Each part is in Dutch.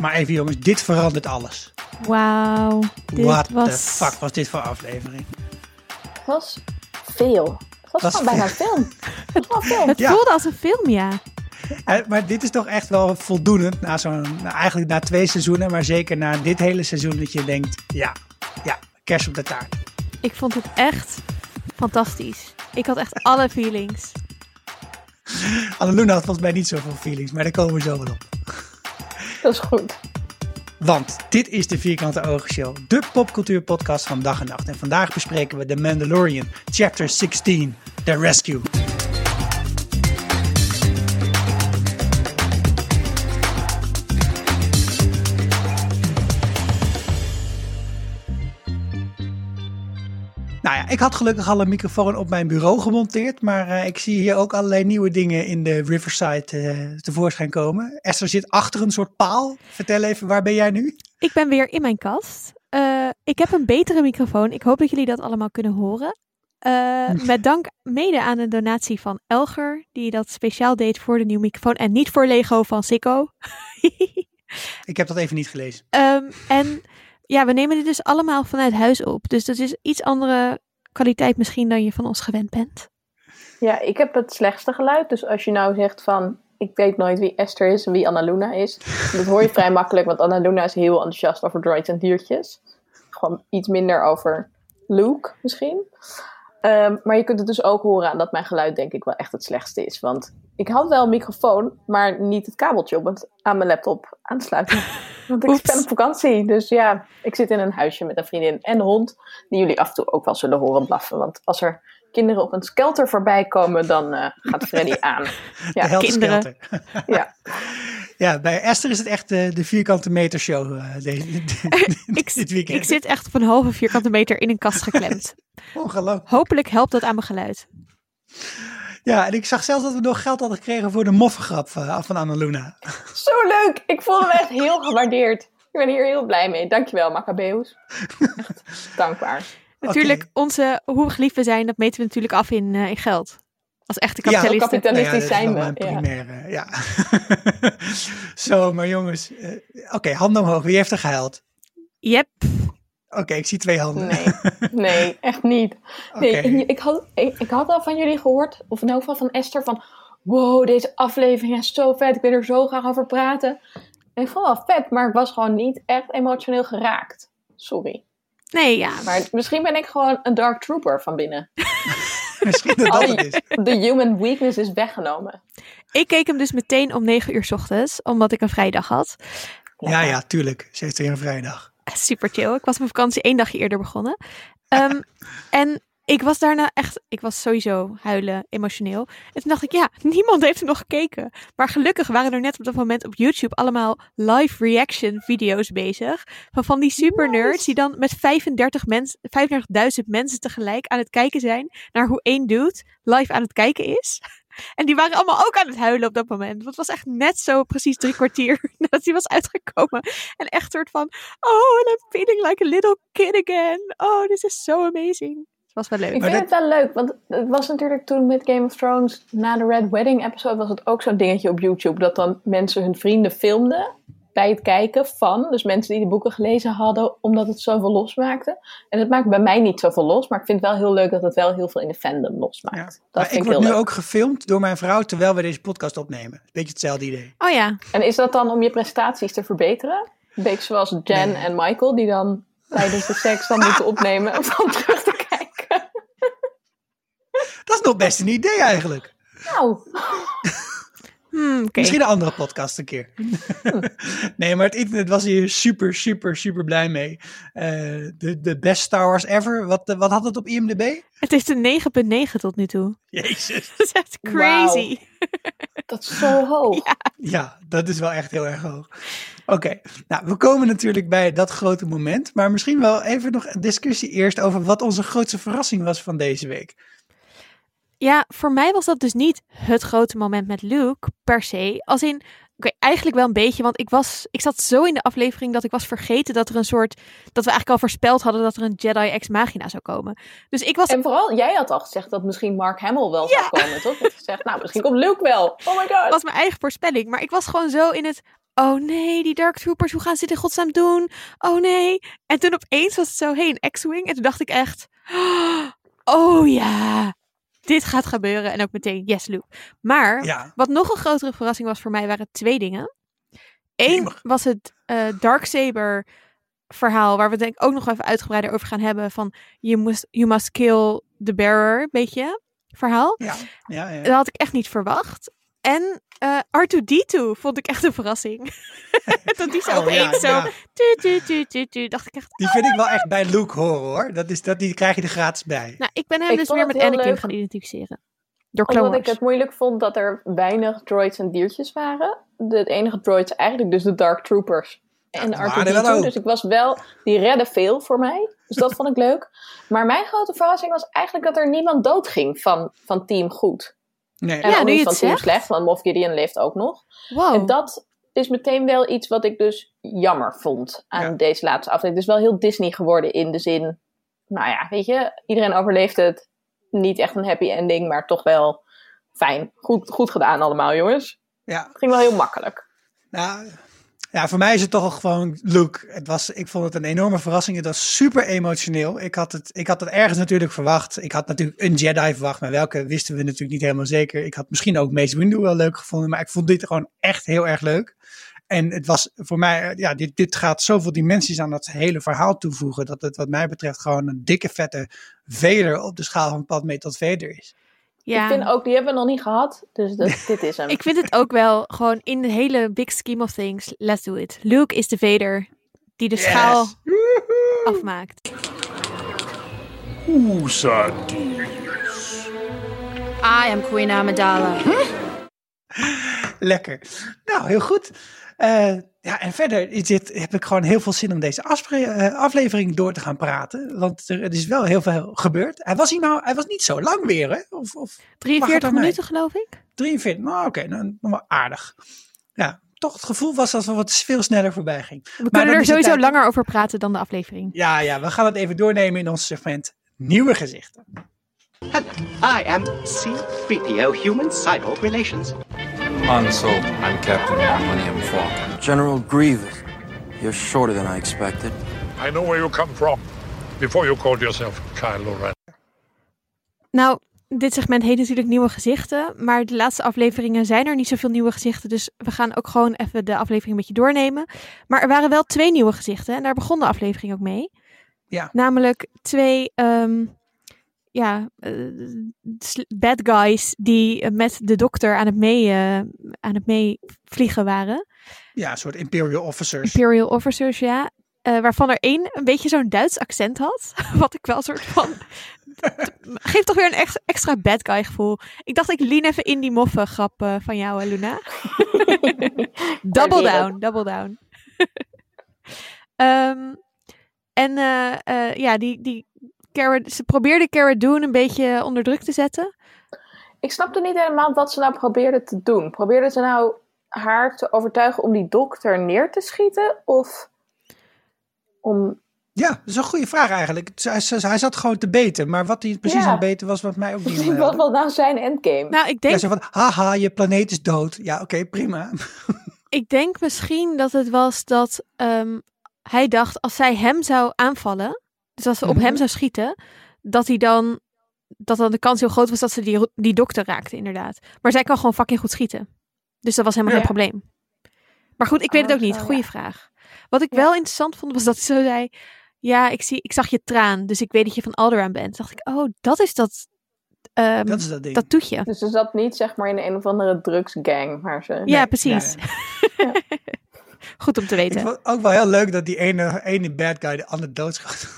Maar even jongens, dit verandert alles. Wauw. What was... the fuck was dit voor aflevering? Het was veel. Het was, Was gewoon bijna een veel. film. Het was film. Het Ja. voelde als een film, ja. Eh, maar dit is toch echt wel voldoende na zo'n, nou, eigenlijk na twee seizoenen, maar zeker na dit hele seizoen dat je denkt, ja, ja, kerst op de taart. Ik vond het echt fantastisch. Ik had echt alle feelings. Anneluna had volgens mij niet zoveel feelings, maar daar komen we zo wel op. Dat is goed. Want dit is de Vierkante Ogen de popcultuurpodcast van dag en nacht. En vandaag bespreken we The Mandalorian, chapter 16, The Rescue. Nou ja, ik had gelukkig al een microfoon op mijn bureau gemonteerd, maar eh, ik zie hier ook allerlei nieuwe dingen in de Riverside eh, tevoorschijn komen. Esther zit achter een soort paal. Vertel even, waar ben jij nu? Ik ben weer in mijn kast. Eh, ik heb een betere microfoon. Ik hoop dat jullie dat allemaal kunnen horen. Met dank mede aan een donatie van Elger, die dat speciaal deed voor de nieuwe microfoon en niet voor Lego van Sikko. Ik heb dat even niet gelezen. Ehm, en ja, we nemen dit dus allemaal vanuit huis op. Dus dat is iets andere kwaliteit misschien dan je van ons gewend bent. Ja, ik heb het slechtste geluid. Dus als je nou zegt van... Ik weet nooit wie Esther is en wie Annaluna is. Dat hoor je vrij makkelijk. Want Annaluna is heel enthousiast over droids en diertjes. Gewoon iets minder over Luke misschien. Ehm, maar je kunt het dus ook horen aan dat mijn geluid denk ik wel echt het slechtste is. Want ik had wel een microfoon, maar niet het kabeltje om het aan mijn laptop aan te sluiten. Want ik ben op vakantie. Dus ja, ik zit in een huisje met een vriendin en een hond. Die jullie af en toe ook wel zullen horen blaffen. Want als er kinderen op een skelter voorbij komen, dan eh, gaat Freddy aan. Ja, kinderen. Ja. Ja, bij Esther is het echt de, de vierkante meter show eh, deze, Ik, dit weekend. ik zit echt op een halve vierkante meter in een kast geklemd. Ongelooflijk. Hopelijk helpt dat aan mijn geluid. Ja, en ik zag zelfs dat we nog geld hadden gekregen voor de moffengrap van, van Annaluna. Zo leuk! Ik voelde me echt heel gewaardeerd. Ik ben hier heel blij mee. Dankjewel, Maccabeus. Echt dankbaar. Natuurlijk, onze, hoe geliefd we zijn, dat meten we natuurlijk af in, eh, in geld. Als echte Ja, kapitalisten. kapitalistisch Nou ja, dat zijn we. mijn Ja. primaire, ja. Zo, maar jongens. eh, Oké, handen omhoog. Wie heeft er gehuild? Yep. Oké, ik zie twee handen. Nee, nee, echt niet. Nee, ik, had, ik, ik had al van jullie gehoord, of in elk geval van Esther, van wow, deze aflevering is zo vet, ik wil er zo graag over praten. En ik vond het wel vet, maar ik was gewoon niet echt emotioneel geraakt. Sorry. Nee, ja. Maar misschien ben ik gewoon een dark trooper van binnen. Misschien dat dat het is. De human weakness is weggenomen. Ik keek hem dus meteen om 9 uur 's ochtends, omdat ik een vrijdag had. Ja, ja, tuurlijk. Ze heeft weer een vrijdag. Super chill. Ik was mijn vakantie één dagje eerder begonnen. Ehm, en ik was daarna echt, ik was sowieso huilen, emotioneel. En toen dacht ik, ja, niemand heeft hem nog gekeken. Maar gelukkig waren er net op dat moment op YouTube allemaal live reaction video's bezig. Van van die super nerds die dan met 35 mens, 35.000 mensen tegelijk aan het kijken zijn naar hoe één dude live aan het kijken is. En die waren allemaal ook aan het huilen op dat moment. Want het was echt net zo precies drie kwartier nadat hij was uitgekomen. En echt soort van, oh, and I'm feeling like a little kid again. Oh, this is so amazing. Het was wel leuk. Ik vind het wel leuk, want het was natuurlijk toen met Game of Thrones, na de Red Wedding episode, was het ook zo'n dingetje op YouTube, dat dan mensen hun vrienden filmden bij het kijken van, dus mensen die de boeken gelezen hadden, omdat het zoveel losmaakte. En het maakt bij mij niet zoveel los, maar ik vind het wel heel leuk dat het wel heel veel in de fandom losmaakt. Ja. Dat Maar ik vind ik word heel nu leuk. ook gefilmd door mijn vrouw terwijl we deze podcast opnemen. Beetje hetzelfde idee. Oh ja, En is dat dan om je prestaties te verbeteren? Een beetje zoals Jen Nee. en Michael, die dan tijdens de seks dan moeten opnemen om dan terug te kijken. Dat is nog best een idee eigenlijk. Nou, Hmm. Misschien een andere podcast een keer. nee, maar het internet was hier super, super, super blij mee. Eh, de, de best Star Wars ever. Wat, eh, wat had het op IMDb? Het is de 9.9 tot nu toe. Jezus. Dat is echt crazy. dat is zo hoog. Ja, dat is wel echt heel erg hoog. Oké, nou, we komen natuurlijk bij dat grote moment. Maar misschien wel even nog een discussie eerst over wat onze grootste verrassing was van deze week. Ja, voor mij was dat dus niet het grote moment met Luke per se. Als in, oké, eigenlijk wel een beetje, want ik was, ik zat zo in de aflevering dat ik was vergeten dat er een soort, dat we eigenlijk al voorspeld hadden dat er een Jedi ex machina zou komen. Dus ik was, En vooral, jij had al gezegd dat misschien Mark Hamill wel zou komen, toch? Je had gezegd, nou, misschien komt Luke wel. Oh my god. was mijn eigen voorspelling, maar ik was gewoon zo in het, oh nee, die Dark Troopers, hoe gaan ze dit in godsnaam doen? Oh nee. En toen opeens was het zo, hey, een X-Wing. En toen dacht ik echt, oh ja, dit gaat gebeuren. En ook meteen, yes, Luke. Maar Ja, wat nog een grotere verrassing was voor mij, waren twee dingen. Eén was het eh Darksaber verhaal, waar we denk ik ook nog even uitgebreider over gaan hebben. Van, you must, you must kill the bearer, beetje verhaal. ja, ja. ja. Dat had ik echt niet verwacht. En eh R2D2 vond ik echt een verrassing. dat die zo Oh, opeens ja, zo... ja. Tu, tu, tu, tu, tu, dacht ik echt... Die vind ik wel echt bij Luke horen hoor. Dat is, dat, die krijg je er gratis bij. Nou, ik ben hem Ik dus het met Anakin leuk. gaan identificeren. Door Omdat ik het moeilijk vond dat er weinig droids en diertjes waren. De, het enige droids eigenlijk dus de Dark Troopers en dat waren er wel R2-D2. ook. Dus ik was wel, die redden veel voor mij. Dus dat vond ik leuk. Maar mijn grote verrassing was eigenlijk dat er niemand doodging van, van Team Goed. Nee. En Ja, ook niet je van zegt. Slecht, want Moff Gideon leeft ook nog. Wow. En dat is meteen wel iets wat ik dus jammer vond aan Ja. deze laatste aflevering. Het is wel heel Disney geworden in de zin, nou ja, weet je, iedereen overleeft het. Niet echt een happy ending, maar toch wel fijn. Goed, goed gedaan allemaal, jongens. Ja, Het ging wel heel makkelijk. nou, ja, voor mij is het toch gewoon Luke. Het was, ik vond het een enorme verrassing. Het was super emotioneel. Ik had, het, ik had het ergens natuurlijk verwacht. Ik had natuurlijk een Jedi verwacht, maar welke wisten we natuurlijk niet helemaal zeker. Ik had misschien ook Mace Windu wel leuk gevonden, maar ik vond dit gewoon echt heel erg leuk. En het was voor mij, ja, dit, dit gaat zoveel dimensies aan dat hele verhaal toevoegen. Dat het wat mij betreft gewoon een dikke vette Vader op de schaal van Padme tot Vader is. Ja. Ik vind ook, die hebben we nog niet gehad. Dus dat, dit is hem. Ik vind het ook wel gewoon in de hele big scheme of things. Let's do it. Luke is de Vader die de Yes. schaal afmaakt. I am Queen Amidala. Lekker. Nou, heel goed. Eh, ja, en verder is dit, heb ik gewoon heel veel zin om deze afspre- eh, aflevering door te gaan praten. Want er, er is wel heel veel gebeurd. Hij was, hier nou, hij was niet zo lang weer, hè? Of, of 43 aan mij? minuten geloof ik. 43. Nou, oké, nog wel aardig. Ja, toch het gevoel was dat we wat veel sneller voorbij ging. We dan kunnen er sowieso tijd- langer over praten dan de aflevering. Ja, ja, we gaan het even doornemen in ons segment Nieuwe Gezichten. I am C-3PO Human Cyborg Relations. Han Solo. I'm Captain Millennium Falcon. General Grievous, you're shorter than I expected. I know where you come from. Before you called yourself Kylo Ren. Nou, dit segment heet natuurlijk nieuwe gezichten. Maar de laatste afleveringen zijn er niet zoveel nieuwe gezichten. Dus we gaan ook gewoon even de aflevering een beetje doornemen. Maar er waren wel twee nieuwe gezichten. En daar begon de aflevering ook mee. Ja. Namelijk twee ehm, ja, eh, bad guys die eh, met de dokter aan het, mee, eh, aan het meevliegen waren. Ja, een soort Imperial Officers. Imperial officers, ja. Eh, waarvan er één een beetje zo'n Duits accent had. Wat ik wel een soort van... Geeft toch weer een ex- extra bad guy gevoel. Ik dacht, ik lean even in die moffen grap eh, van jou, hè, Luna. double down, double down. Ehm, en eh, eh, ja, die, die Cara, ze probeerde Cara Dune een beetje onder druk te zetten. Ik snapte niet helemaal wat ze nou probeerde te doen. Probeerde ze nou haar te overtuigen om die dokter neer te schieten? Of om... Ja, dat is een goede vraag eigenlijk. Hij, zat gewoon te beten, maar wat hij precies Ja. aan het beten was, wat mij ook niet Wat was nou zijn endgame? Nou, ik Ja, denk zo van, haha, je planeet is dood. Ja, oké, prima. Ik denk misschien dat het was dat ehm, hij dacht als zij hem zou aanvallen, dus als ze op Mhm. hem zou schieten, dat hij dan dat dan de kans heel groot was dat ze die, die dokter raakte, inderdaad. Maar zij kan gewoon fucking goed schieten. Dus dat was helemaal Ja. geen probleem. Maar goed, ik weet het ook Oh, niet. Goeie ja. vraag. Wat ik wel interessant vond, was dat ze zo zei... Ja, ik, zie, ik zag je traan, dus ik weet dat je van Alderaan bent. dacht ik, oh, dat is dat, ehm, Dat is dat ding. dat toetje. Dus ze zat niet zeg maar in een of andere drugsgang. Maar ze... ja, precies. ja, Goed om te Ik weten. vond het ook wel heel leuk dat die ene, ene bad guy de ander doodschoot.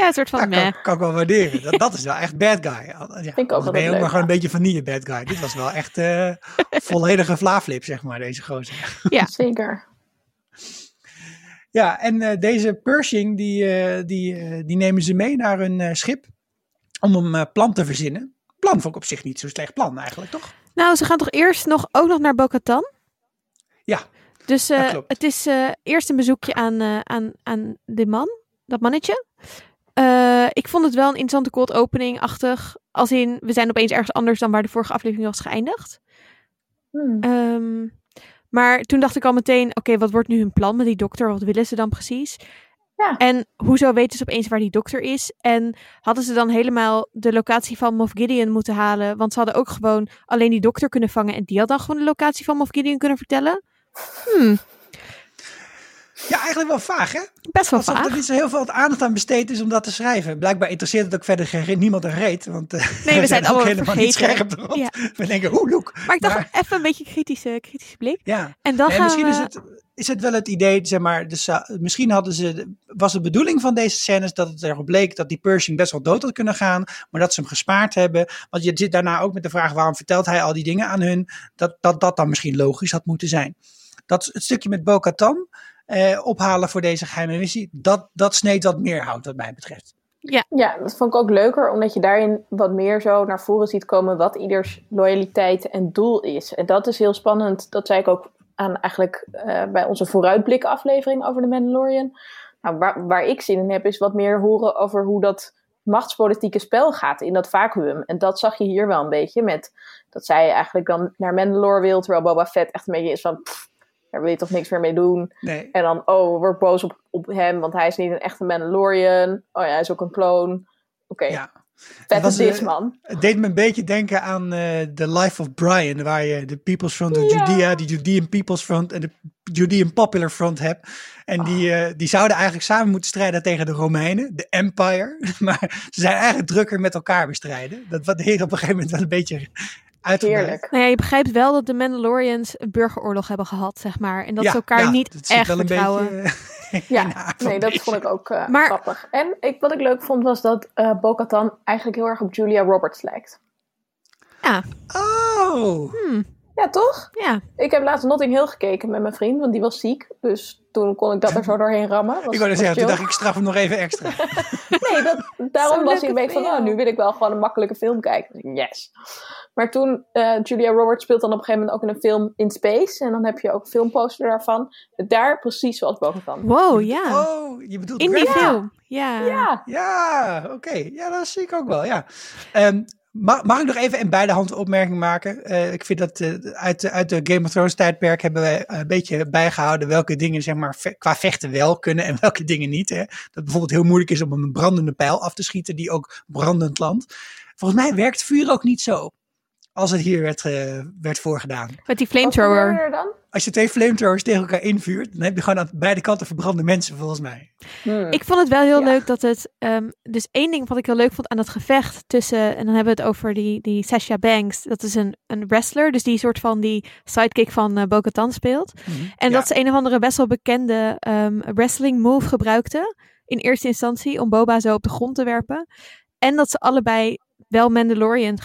Ja, een soort van meh. kan, kan ik wel waarderen. Dat, dat is wel echt bad guy. Ja, Vind ik ook ben je ook leuk, maar gewoon ja. een beetje vanille bad guy. Dit was wel echt eh volledige vlaaflip, zeg maar, deze gozer. Zeker. Ja, en eh, deze Pershing, die, eh, die, eh, die nemen ze mee naar hun eh, schip om een eh, plan te verzinnen. Plan vond ik op zich niet zo'n slecht plan eigenlijk, toch? Nou, ze gaan toch eerst nog ook nog naar Bo-Katan? Ja, Dus eh, dat klopt. het is eh, eerst een bezoekje aan, eh, aan, aan de man, dat mannetje. Eh, ik vond het wel een interessante cold opening-achtig. Als in, we zijn opeens ergens anders dan waar de vorige aflevering was geëindigd. Hmm. Ehm, Maar toen dacht ik al meteen, oké, wat wordt nu hun plan met die dokter? Wat willen ze dan precies? Ja. En hoezo weten ze opeens waar die dokter is? En hadden ze dan helemaal de locatie van Moff Gideon moeten halen? Want ze hadden ook gewoon alleen die dokter kunnen vangen. En die had dan gewoon de locatie van Moff Gideon kunnen vertellen? Hmm, Ja, eigenlijk wel vaag, hè? best wel Alsof vaag. er niet zo heel veel aandacht aan besteed is om dat te schrijven. Blijkbaar interesseert het ook verder geen, niemand een reet. Want eh, Nee, we zijn allemaal helemaal niet vergeten. scherp erop. Ja. We denken, oeh, look. Maar ik dacht Maar- even een beetje kritische, kritische blik. Ja, En dan Nee, gaan misschien we... is, het, is het wel het idee, zeg maar, dus, uh, misschien hadden ze, was de bedoeling van deze scènes dat het erop bleek dat die Pershing best wel dood had kunnen gaan, maar dat ze hem gespaard hebben. Want je zit daarna ook met de vraag, waarom vertelt hij al die dingen aan hun, dat dat, dat dan misschien logisch had moeten zijn. Dat het stukje met Bo-Katan eh, ophalen voor deze geheime missie, dat, dat sneed wat meer hout wat mij betreft. Ja, dat vond ik ook leuker, omdat je daarin wat meer zo naar voren ziet komen wat ieders loyaliteit en doel is. En dat is heel spannend. Dat zei ik ook aan eigenlijk eh, bij onze vooruitblik aflevering over de Mandalorian. Nou, waar, waar ik zin in heb, is wat meer horen over hoe dat machtspolitieke spel gaat in dat vacuüm. En dat zag je hier wel een beetje met dat zij eigenlijk dan naar Mandalore wil, terwijl Boba Fett echt een beetje is van, pff, daar wil je toch niks meer mee doen. Nee. En dan, oh, wordt boos op, op hem, want hij is niet een echte Mandalorian. Oh ja, hij is ook een kloon. Oké, Ja. vette was, eh, man. Het deed me een beetje denken aan eh The Life of Brian, waar je de People's Front of Ja. Judea, de Judean People's Front en de Judean Popular Front hebt. En die, Oh. eh, die zouden eigenlijk samen moeten strijden tegen de Romeinen, de Empire. Maar ze zijn eigenlijk drukker met elkaar bestrijden. Dat wat hier op een gegeven moment wel een beetje uitgebreid. Heerlijk. Nou ja, je begrijpt wel dat de Mandalorians een burgeroorlog hebben gehad, zeg maar. En dat Ja, ze elkaar ja, niet echt wel een vertrouwen. beetje, eh, Ja, nee, dat vond ik ook eh, Maar- grappig. En ik, wat ik leuk vond was dat eh Bo-Katan eigenlijk heel erg op Julia Roberts lijkt. Ja, Oh, hmm, Ja, toch? ja. Ik heb laatst Notting Hill gekeken met mijn vriend, want die was ziek. Dus toen kon ik dat er zo doorheen rammen. Was, ik was zeggen, toen dacht ik straf hem nog even extra. Nee, dat, daarom was hij leuke een beetje van, oh, nu wil ik wel gewoon een makkelijke film kijken. Dus ik, yes. Maar toen, eh, Julia Roberts speelt dan op een gegeven moment ook in een film in space. En dan heb je ook een filmposter daarvan. Daar precies zoals Bo-Katan. Wow, ja. Oh, je bedoelt In die film. Ja. Ja, Ja, oké. Ja, dat zie ik ook wel, ja. Ehm, mag, ik nog even in beide handen opmerking maken? Eh, ik vind dat eh, uit, uit de Game of Thrones tijdperk hebben wij een beetje bijgehouden welke dingen zeg maar qua vechten wel kunnen en welke dingen niet. Hè? Dat bijvoorbeeld heel moeilijk is om een brandende pijl af te schieten die ook brandend landt. Volgens mij werkt vuur ook niet zo als het hier werd, eh, werd voorgedaan. Met die flamethrower. er dan? Als je twee flamethrowers tegen elkaar invuurt, dan heb je gewoon aan beide kanten verbrande mensen volgens mij. Hmm. Ik vond het wel heel Ja. leuk dat het. ehm, dus één ding wat ik heel leuk vond aan het gevecht tussen. En dan hebben we het over die, die Sasha Banks. Dat is een, een wrestler. Dus die soort van die sidekick van eh Bo-Katan speelt. En Ja. dat ze een of andere best wel bekende ehm, wrestling move gebruikte. In eerste instantie om Boba zo op de grond te werpen. En dat ze allebei wel Mandalorian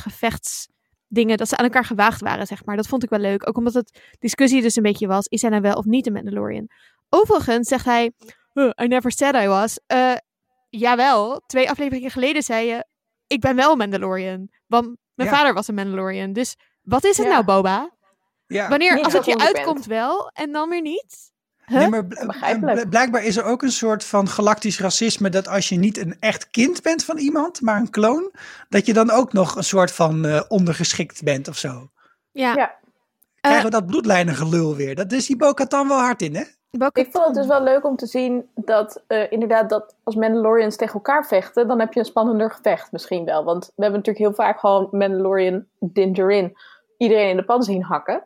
gevechtsdingen. Dat ze aan elkaar gewaagd waren, zeg maar. Dat vond ik wel leuk. Ook omdat het discussie dus een beetje was. Is hij nou wel of niet een Mandalorian? Overigens zegt hij. "Huh, I never said I was. Eh, jawel, twee afleveringen geleden zei je. Ik ben wel een Mandalorian. Want mijn Ja. vader was een Mandalorian. Dus wat is het Ja. nou, Boba? Ja. Wanneer, als het je uitkomt wel en dan weer niet? Huh? Nee, maar bl- Begrijpelijk. bl- blijkbaar is er ook een soort van galactisch racisme dat als je niet een echt kind bent van iemand, maar een kloon, dat je dan ook nog een soort van eh, ondergeschikt bent of zo. ja. Ja. Krijgen we dat bloedlijnengelul weer? Dat is die Bo-Katan wel hard in, hè? Ik vond het dus wel leuk om te zien dat eh, inderdaad dat als Mandalorians tegen elkaar vechten, dan heb je een spannender gevecht misschien wel. Want we hebben natuurlijk heel vaak gewoon Mandalorian Dingerin iedereen in de pan zien hakken.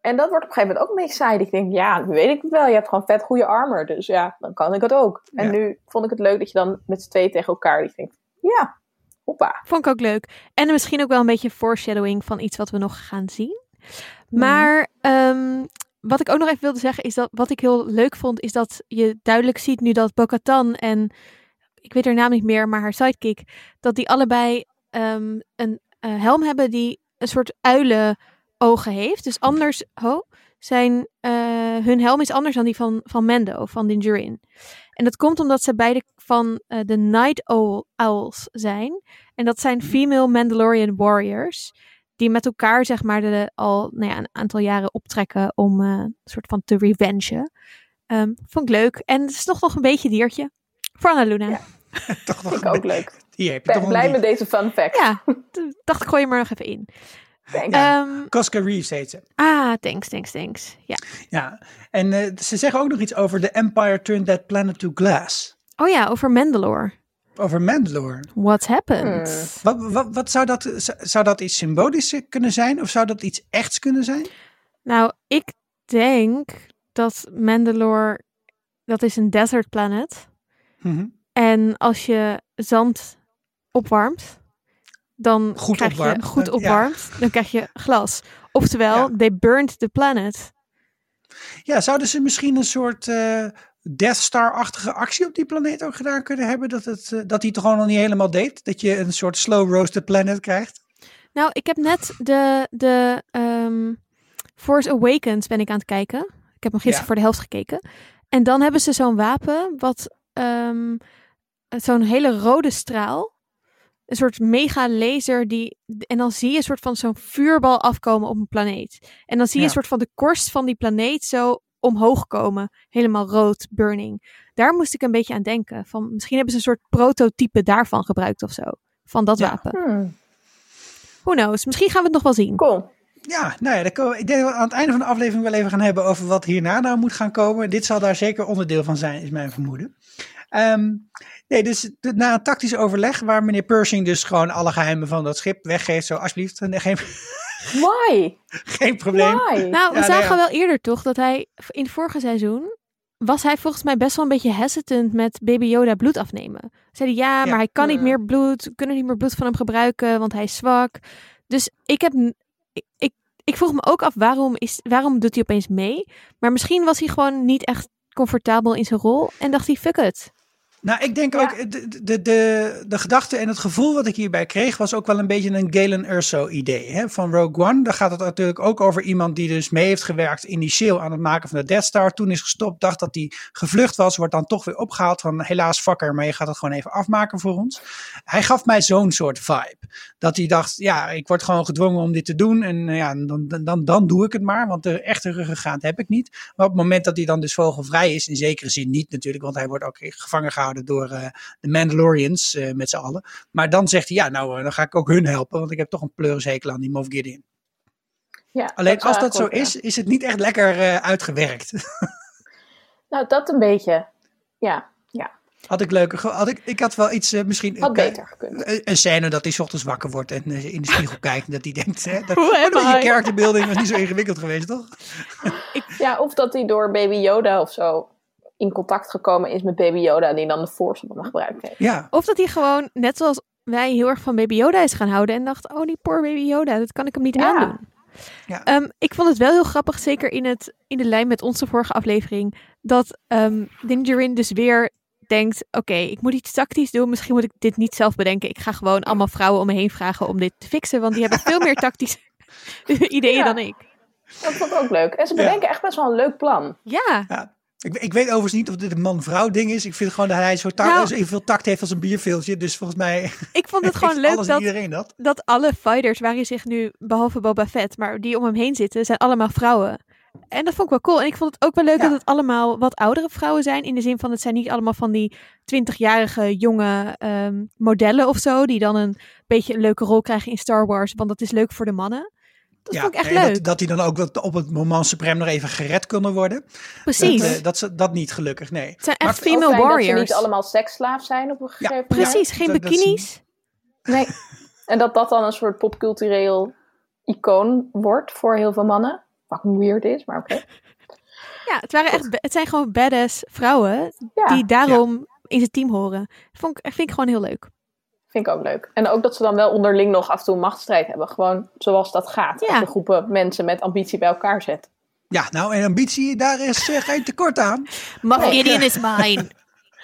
En dat wordt op een gegeven moment ook een beetje saai. Ik denk, ja, nu weet ik het wel. Je hebt gewoon vet goede armor, dus ja, dan kan ik het ook. En Ja. nu vond ik het leuk dat je dan met z'n tweeën tegen elkaar die denkt, ja, hoppa. Vond ik ook leuk. En misschien ook wel een beetje foreshadowing van iets wat we nog gaan zien. Maar ehm, wat ik ook nog even wilde zeggen is dat wat ik heel leuk vond, is dat je duidelijk ziet nu dat Bo-Katan en ik weet haar naam niet meer, maar haar sidekick, dat die allebei ehm, een eh, helm hebben die een soort uilen ogen heeft. Dus anders, ho, zijn eh, hun helm is anders dan die van, van Mando, van Dingerin. En dat komt omdat ze beide van eh, de Night Owl Owls zijn. En dat zijn female Mandalorian warriors. Die met elkaar, zeg maar, de, al nou ja, een aantal jaren optrekken om eh, een soort van te revengen. Ehm, vond ik leuk. En het is toch nog een beetje diertje. Voor Anna Luna. Ja. Ja, Toch nog ik ook leuk. Hier heb Ik je toch ben wel blij met deze fun fact. toen dacht ik gooi hem er nog even in. Thanks. Ehm, Cosca Reeves heet ze. ah, thanks, thanks, thanks. Ja. Ja, en eh, ze zeggen ook nog iets over The Empire Turned That Planet to Glass. Oh ja, over Mandalore. Over Mandalore. What's happened? Wat, wat, wat zou dat, zou- dat iets symbolisch kunnen zijn? Of zou dat iets echts kunnen zijn? Nou, ik denk dat Mandalore, dat is een desert planet. Mhm. En als je zand opwarmt, dan Goed krijg opwarmt, je goed dan- opwarmt, dan krijg je glas. Oftewel, Ja. they burned the planet. Ja, zouden ze misschien een soort eh, Death Star-achtige actie op die planeet ook gedaan kunnen hebben? Dat, het, eh, dat die toch gewoon nog niet helemaal deed? Dat je een soort slow roasted planet krijgt? Nou, ik heb net de, de ehm, Force Awakens ben ik aan het kijken. Ik heb hem gisteren Ja. voor de helft gekeken. En dan hebben ze zo'n wapen, wat ehm, zo'n hele rode straal. Een soort mega laser die. En dan zie je een soort van zo'n vuurbal afkomen op een planeet. En dan zie je Ja. een soort van de korst van die planeet zo omhoog komen. Helemaal rood, burning. Daar moest ik een beetje aan denken. Van, misschien hebben ze een soort prototype daarvan gebruikt of zo. Van dat Ja. wapen. Hmm, Who knows? Misschien gaan we het nog wel zien. cool. Ja, nou ja, dan we- ik denk dat we aan het einde van de aflevering wel even gaan hebben over wat hierna nou moet gaan komen. Dit zal daar zeker onderdeel van zijn, is mijn vermoeden. Ehm, nee, dus de- na een tactisch overleg waar meneer Pershing dus gewoon alle geheimen van dat schip weggeeft, zo alsjeblieft, nee, geen, Why? geen probleem. Why? Nou, we Ja, zagen nou ja. wel eerder toch dat hij in het vorige seizoen was hij volgens mij best wel een beetje hesitant met Baby Yoda bloed afnemen. Zei hij ja, Ja. maar hij kan niet Hmm. meer bloed, we kunnen niet meer bloed van hem gebruiken, want hij is zwak. Dus ik heb, ik, ik vroeg me ook af waarom is, waarom doet hij opeens mee? Maar misschien was hij gewoon niet echt comfortabel in zijn rol en dacht hij fuck it. Nou, ik denk Ja. ook, de, de, de, de gedachte en het gevoel wat ik hierbij kreeg, was ook wel een beetje een Galen Erso idee hè, van Rogue One. Daar gaat het natuurlijk ook over iemand die dus mee heeft gewerkt initieel aan het maken van de Death Star. Toen is gestopt, dacht dat hij gevlucht was, wordt dan toch weer opgehaald van helaas fucker, maar je gaat het gewoon even afmaken voor ons. Hij gaf mij zo'n soort vibe. Dat hij dacht, ja, ik word gewoon gedwongen om dit te doen en eh, ja, dan, dan, dan, dan doe ik het maar, want de echte ruggengraat heb ik niet. Maar op het moment dat hij dan dus vogelvrij is, in zekere zin niet natuurlijk, want hij wordt ook gevangen gehouden door eh, de Mandalorians eh, met z'n allen. Maar dan zegt hij, ja, nou, eh, dan ga ik ook hun helpen, want ik heb toch een pleurishekel aan die Moff Gideon. Ja, Alleen als dat zo is, is het niet echt lekker uitgewerkt. Nou, dat een beetje. Ja, ja. had ik leuker, had ik, ik had wel iets, misschien... Had beter gekund. Een een scène dat hij 's ochtends wakker wordt en in de spiegel kijkt en dat hij denkt, hè, dat, oh, je I? character building was niet zo ingewikkeld geweest, toch? Ja, of dat hij door Baby Yoda of zo in contact gekomen is met Baby Yoda en die dan de Force op hem gebruikt heeft. Ja, Of dat hij gewoon, net zoals wij, heel erg van Baby Yoda is gaan houden en dacht, oh die poor Baby Yoda, dat kan ik hem niet Ja. aandoen. Ja. Ehm, ik vond het wel heel grappig, zeker in, het, in de lijn met onze vorige aflevering, dat ehm Dingerin dus weer denkt, oké, ik moet iets tactisch doen, misschien moet ik dit niet zelf bedenken. Ik ga gewoon allemaal vrouwen om me heen vragen om dit te fixen, want die hebben veel meer tactische ideeën Ja. dan ik. Dat vond ik ook leuk. En ze bedenken echt best wel een leuk plan. Ja, ja. Ik, ik weet overigens niet of dit een man-vrouw ding is. Ik vind gewoon dat hij zo Nou- zo evenveel tact heeft als een bierveeltje. Dus volgens mij ik vond het gewoon leuk dat, iedereen dat. dat alle fighters waar hij zich nu, behalve Boba Fett, maar die om hem heen zitten, zijn allemaal vrouwen. En dat vond ik wel cool. En ik vond het ook wel leuk Ja. dat het allemaal wat oudere vrouwen zijn. In de zin van, het zijn niet allemaal van die twintigjarige jonge ehm, modellen of zo. Die dan een beetje een leuke rol krijgen in Star Wars. Want dat is leuk voor de mannen. Dat vond ik echt en leuk. Dat, dat die dan ook wat op het moment suprem nog even gered kunnen worden. Precies. Dat, eh, dat, ze- dat niet gelukkig, nee. het zijn echt female fijn dat ze warriors. niet allemaal seksslaaf zijn op een gegeven moment. Precies, geen dat- dat is- bikinis. Nee. En dat dat dan een soort popcultureel icoon wordt voor heel veel mannen. Fucking weird is, maar oké. Ja, het, waren echt, het zijn gewoon badass vrouwen Ja, die daarom in zijn team horen. Vond ik, vind ik gewoon heel leuk. Vind ik ook leuk. En ook dat ze dan wel onderling nog af en toe een machtsstrijd hebben. Gewoon zoals dat gaat. Ja. Als je groepen mensen met ambitie bij elkaar zet. Ja, nou, en ambitie, daar is eh, geen tekort aan. Gideon is mine.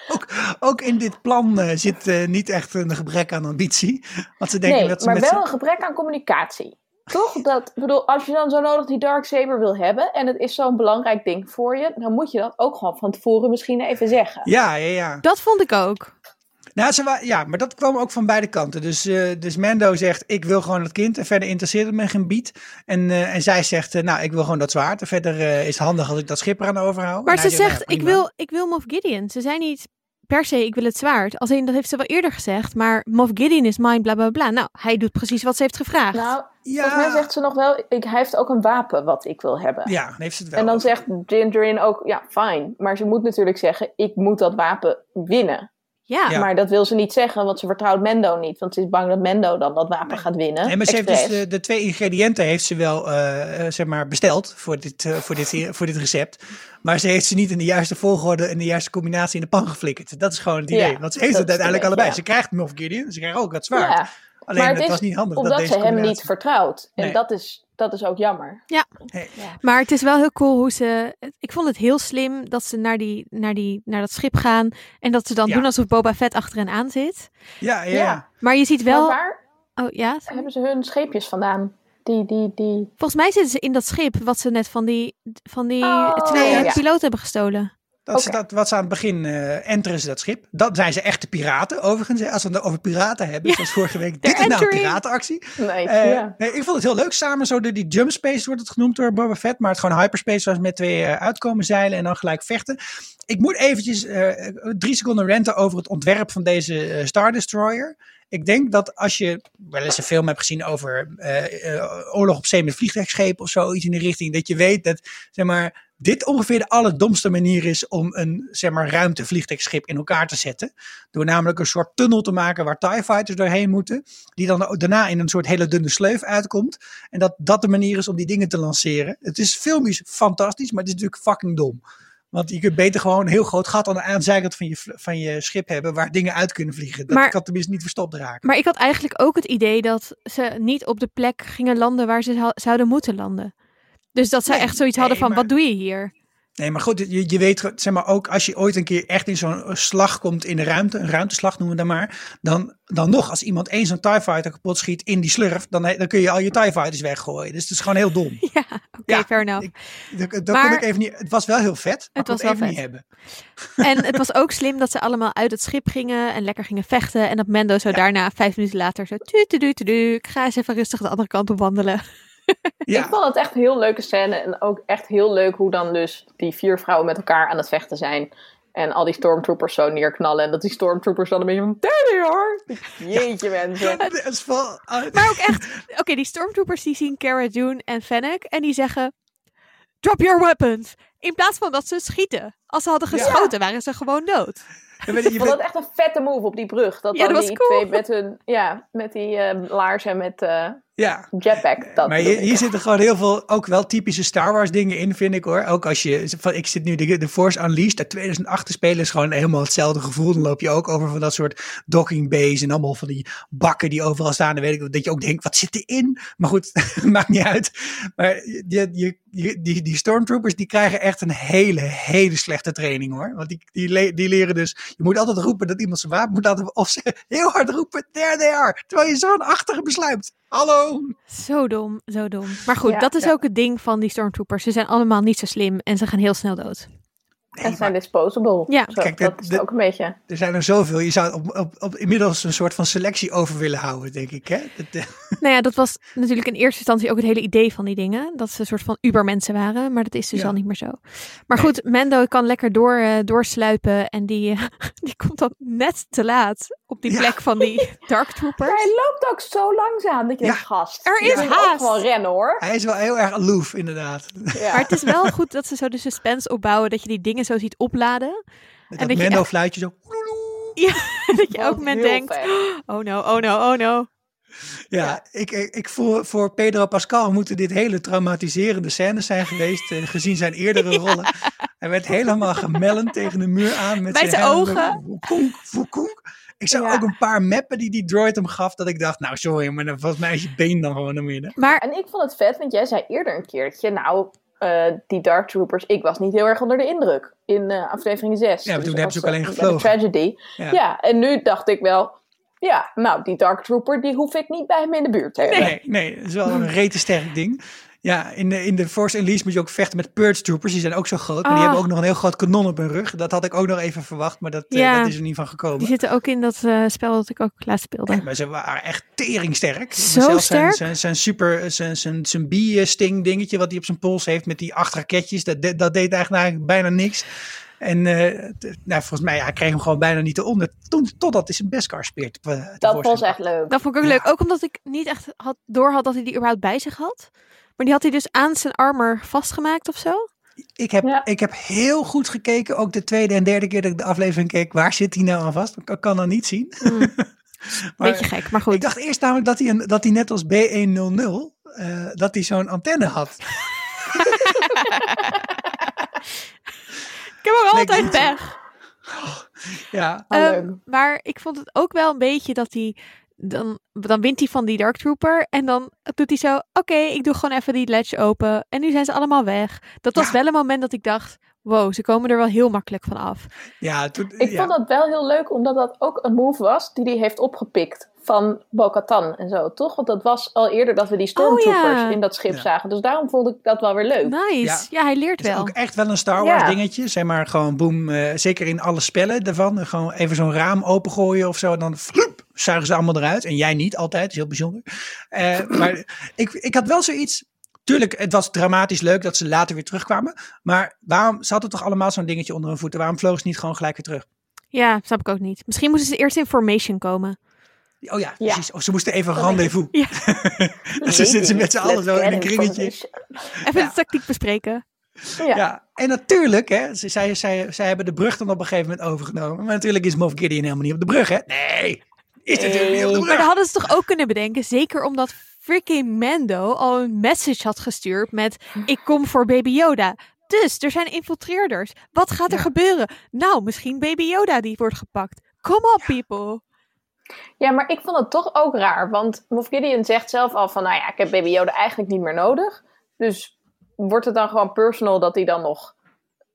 Ook, ook in dit plan eh, zit eh, niet echt een gebrek aan ambitie. Want ze denken Nee, dat ze maar met wel een gebrek aan communicatie. Toch? Dat, bedoel, als je dan zo nodig die Darksaber wil hebben en het is zo'n belangrijk ding voor je, dan moet je dat ook gewoon van tevoren misschien even zeggen. Ja, ja, ja. Dat vond ik ook. Nou, ze wa- ja, maar dat kwam ook van beide kanten. Dus, eh, dus Mando zegt, ik wil gewoon het kind. En verder interesseert het me geen bied. En, eh, en zij zegt, eh, nou, ik wil gewoon dat zwaard. En verder eh, is het handig als ik dat schip eraan overhoud. Maar En ze zegt, zegt, nou, ik wil, ik wil Moff Gideon. Ze zijn niet per se, ik wil het zwaard. Als in, dat heeft ze wel eerder gezegd, maar Moff Gideon is mine, bla bla bla. Nou, hij doet precies wat ze heeft gevraagd. Nou, Ja. volgens mij zegt ze nog wel, ik, hij heeft ook een wapen wat ik wil hebben. Ja, dan heeft ze het wel. En dan zegt Gingerin ook, ja, fijn. Maar ze moet natuurlijk zeggen, ik moet dat wapen winnen. Ja. Ja. Maar dat wil ze niet zeggen, want ze vertrouwt Mendo niet. Want ze is bang dat Mendo dan dat wapen gaat winnen. Nee, maar ze heeft dus Expres. de, de twee ingrediënten heeft ze wel eh, eh, zeg maar besteld voor dit, eh, voor, dit, voor dit recept. Maar ze heeft ze niet in de juiste volgorde en de juiste combinatie in de pan geflikkerd. Dat is gewoon het idee. Ja, Want ze heeft dat het uiteindelijk allebei. ja. Ze krijgt Moff Gideon, ze krijgt ook het zwaard. Ja, Alleen maar het, was niet handig dat omdat deze ze hem niet vertrouwt. En Nee. dat, is, dat is ook jammer. Hey, Maar het is wel heel cool hoe ze. Ik vond het heel slim dat ze naar, die, naar, die, naar dat schip gaan. En dat ze dan Ja. doen alsof Boba Fett achter hen aan zit. Ja, ja, Ja. ja. Maar je ziet Maar wel. waar Oh ja. hebben ze hun scheepjes vandaan? Die, die, die... Volgens mij zitten ze in dat schip wat ze net van die, van die Oh, twee ja. piloten hebben gestolen. Dat dat, wat ze aan het begin eh enteren ze dat schip. Dat zijn ze echte piraten, overigens. Als we het over piraten hebben, Ja. zoals vorige week. Dit is nou een piratenactie. Eh, nee, ik vond het heel leuk. Samen zo door die jump space wordt het genoemd door Boba Fett. Maar het gewoon hyperspace zoals met twee eh, uitkomen zeilen en dan gelijk vechten. Ik moet eventjes drie seconden renten over het ontwerp van deze Star Destroyer. Ik denk dat als je wel eens een film hebt gezien over oorlog op zee met vliegtuigschepen of zo, iets in die richting, dat je weet dat zeg maar, dit ongeveer de allerdomste manier is om een zeg maar, ruimtevliegtuigschip in elkaar te zetten. Door namelijk een soort tunnel te maken waar TIE fighters doorheen moeten. Die dan daarna in een soort hele dunne sleuf uitkomt. En dat dat de manier is om die dingen te lanceren. Het is filmisch fantastisch, maar het is natuurlijk fucking dom. Want je kunt beter gewoon een heel groot gat aan de aanzijkant van je, van je schip hebben waar dingen uit kunnen vliegen. Dat Maar- kan tenminste niet verstopt raken. Maar ik had eigenlijk ook het idee dat ze niet op de plek gingen landen waar ze zou- zouden moeten landen. Dus dat ze Nee, echt zoiets nee, hadden van, maar- wat doe je hier? Nee, maar goed, je, je weet, zeg maar, ook als je ooit een keer echt in zo'n slag komt in de ruimte, een ruimteslag noemen we dat maar, dan, dan nog, als iemand één zo'n TIE Fighter kapot schiet in die slurf, dan, dan kun je al je TIE Fighters weggooien. Dus het is gewoon heel dom. Ja, oké, Ja, fair enough. ik- Dat, dat Maar- kon ik even niet, het was wel heel vet, maar Het was wel even vet. niet hebben. En het was ook slim dat ze allemaal uit het schip gingen en lekker gingen vechten. En dat Mendo zo daarna, vijf minuten later, zo tu tu tu tu tu, ik ga eens even rustig de andere kant op wandelen. Ja, Ik vond het echt een heel leuke scène. En ook echt heel leuk hoe dan dus die vier vrouwen met elkaar aan het vechten zijn. En al die stormtroopers zo neerknallen. En dat die stormtroopers dan een beetje van... They are! Jeetje mensen. is wel, Maar ook echt, oké, die stormtroopers die zien Cara Dune en Fennec en die zeggen, drop your weapons. In plaats van dat ze schieten. Als ze hadden Ja. geschoten, waren ze gewoon dood. je weet- je Ik vond dat echt een vette move op die brug. Dat Ja, dan dat was die cool. twee met hun... Ja, met die eh, laars en met eh ja, jetpack. Dat maar hier, zitten gewoon heel veel ook wel typische Star Wars dingen in, vind ik hoor. Ook als je, van, ik zit nu de, de Force Unleashed uit 2008 te spelen, is gewoon helemaal hetzelfde gevoel. Dan loop je ook over van dat soort docking bays en allemaal van die bakken die overal staan. Dan weet ik dat je ook denkt, wat zit erin? Maar goed, maakt niet uit. Maar je, je, je- die, die stormtroopers die krijgen echt een hele, hele slechte training hoor. Want die, die, le- die leren dus, je moet altijd roepen dat iemand zijn wapen moet laten, of ze heel hard roepen, there they are. Terwijl je zo'n achtige besluit. Hallo. Zo dom, zo dom. Maar goed, Ja. dat is Ja. ook het ding van die stormtroopers. Ze zijn allemaal niet zo slim en ze gaan heel snel dood. En zijn disposable. Ja. Zo, Kijk, dat de- is de- ook een beetje. Er zijn er zoveel. Je zou op, op, op inmiddels een soort van selectie over willen houden, denk ik. Hè? Dat, eh, Nou ja, dat was natuurlijk in eerste instantie ook het hele idee van die dingen. Dat ze een soort van ubermensen waren, maar dat is dus Ja. al niet meer zo. Maar Nee. goed, Mendo kan lekker door, eh, doorsluipen en die, die komt dan net te laat op die Ja. plek van die Dark Maar Troopers. hij loopt ook zo langzaam dat je Ja. denkt, gast. Er is haast. gewoon rennen hoor. hij is wel heel erg aloof, inderdaad. Ja. Maar het is wel goed dat ze zo de suspense opbouwen, dat je die dingen zo ziet opladen. Met En dat dat je Mendo-fluitje zo. Ja, dat je ook moment denkt, vet. oh no, oh no, oh no. Ja, ik, ik, ik voel voor Pedro Pascal moeten dit hele traumatiserende scènes zijn geweest. eh, gezien zijn eerdere rollen. Hij werd helemaal gemellen tegen de muur aan. Met Bij zijn ogen. Woekoenk. Ik zag Ja. ook een paar mappen die die droid hem gaf. Dat ik dacht, nou sorry, maar dan volgens mij is je been dan gewoon naar midden. Maar En ik vond het vet, want jij zei eerder een keertje, nou, eh, die Dark Troopers, ik was niet heel erg onder de indruk in eh, aflevering 6. Ja, maar toen hebben ze ook alleen de gevlogen. Tragedy. Ja. Ja. en nu dacht ik wel, ja, nou, die Dark Trooper, die hoef ik niet bij hem in de buurt te hebben. Nee, nee, dat is wel een rete sterk ding. Ja, in de, in de Force Unleashed moet je ook vechten met Purge Troopers. Die zijn ook zo groot, maar die Ah. hebben ook nog een heel groot kanon op hun rug. Dat had ik ook nog even verwacht, maar dat, eh, dat is er niet van gekomen. die zitten ook in dat eh, spel dat ik ook laatst speelde. Maar ze waren echt teringsterk. Zo Zelfs sterk? Zijn, zijn, zijn super, zijn, zijn, zijn bee-sting dingetje wat hij op zijn pols heeft met die acht raketjes. Dat, dat deed eigenlijk bijna niks. En eh, t- nou, volgens mij, ja, hij kreeg hem gewoon bijna niet eronder. Toen, totdat hij zijn Beskar speer te- te Dat was echt leuk. Dat vond ik ook Ja. leuk. Ook omdat ik niet echt had, door had dat hij die überhaupt bij zich had. Maar die had hij dus aan zijn armor vastgemaakt of zo. Ik heb, Ja. ik heb heel goed gekeken, ook de tweede en derde keer dat ik de aflevering keek. Waar zit hij nou aan vast? Ik kan- dat niet zien. Mm, Maar beetje gek, maar goed. Ik dacht eerst namelijk dat hij, een, dat hij net als B100, eh, dat hij zo'n antenne had. ik heb ook altijd pech. Ja, Oh, Ehm, leuk. maar ik vond het ook wel een beetje dat hij... Dan, dan wint hij van die Dark Trooper. En dan doet hij zo... Oké, ik doe gewoon even die ledge open. En nu zijn ze allemaal weg. Dat was Ja. wel een moment dat ik dacht... Wow, ze komen er wel heel makkelijk van af. ja, toen, Ik ja. vond dat wel heel leuk, omdat dat ook een move was die hij heeft opgepikt van Bo-Katan en zo, toch? Want dat was al eerder dat we die stormtroopers Oh, ja. in dat schip Ja. zagen. Dus daarom vond ik dat wel weer leuk. Nice. Ja. Ja, hij leert Het is wel. ook echt wel een Star Wars Ja. dingetje. Zeg maar gewoon boem, eh, zeker in alle spellen daarvan. Gewoon even zo'n raam opengooien of zo. En dan vloep, zuigen ze allemaal eruit. En jij niet altijd, dat is heel bijzonder. Eh, maar ik, ik had wel zoiets... Tuurlijk, het was dramatisch leuk dat ze later weer terugkwamen. Maar waarom, ze hadden toch allemaal zo'n dingetje onder hun voeten. Waarom vlogen ze niet gewoon gelijk weer terug? Ja, snap ik ook niet. Misschien moeten ze eerst in formation komen. Oh ja, precies. Of ze moesten even een rendezvous. Ja. Dan zitten ze met z'n allen zo in een kringetje. get Even de tactiek bespreken. Ja. Ja. en natuurlijk, hè, ze- zij, zij, zij hebben de brug dan op een gegeven moment overgenomen. Maar natuurlijk is Moff Gideon helemaal niet op de brug, hè? Nee, is op Maar dat hadden ze toch ook kunnen bedenken. Zeker omdat freaking Mando al een message had gestuurd met... Ik kom voor Baby Yoda. Dus er zijn infiltreerders. Wat gaat er Ja. gebeuren? Nou, misschien Baby Yoda die wordt gepakt. Come on, people. Ja, maar ik vond het toch ook raar. Want Moff Gideon zegt zelf al van... Nou ja, ik heb Baby Yoda eigenlijk niet meer nodig. Dus wordt het dan gewoon personal dat hij dan nog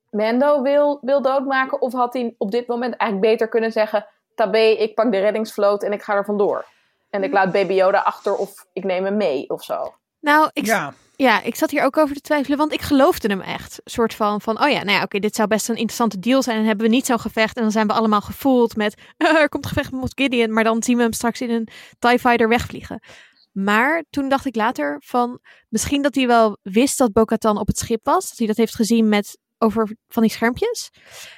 Mando wil, wil doodmaken? Of had hij op dit moment eigenlijk beter kunnen zeggen... Tabé, ik pak de reddingsvloot en ik ga er vandoor. En ik laat Baby Yoda achter of ik neem hem mee of zo. Nou, ik, ja. Ja, ik zat hier ook over te twijfelen. Want ik geloofde hem echt. Een soort van, van oh ja, nou ja, oké, dit zou best een interessante deal zijn. En hebben we niet zo'n gevecht. En dan zijn we allemaal gevoeld met... er komt gevecht met Gideon. Maar dan zien we hem straks in een TIE Fighter wegvliegen. Maar toen dacht ik later van... Misschien dat hij wel wist dat Bo-Katan op het schip was. Dat hij dat heeft gezien met over van die schermpjes.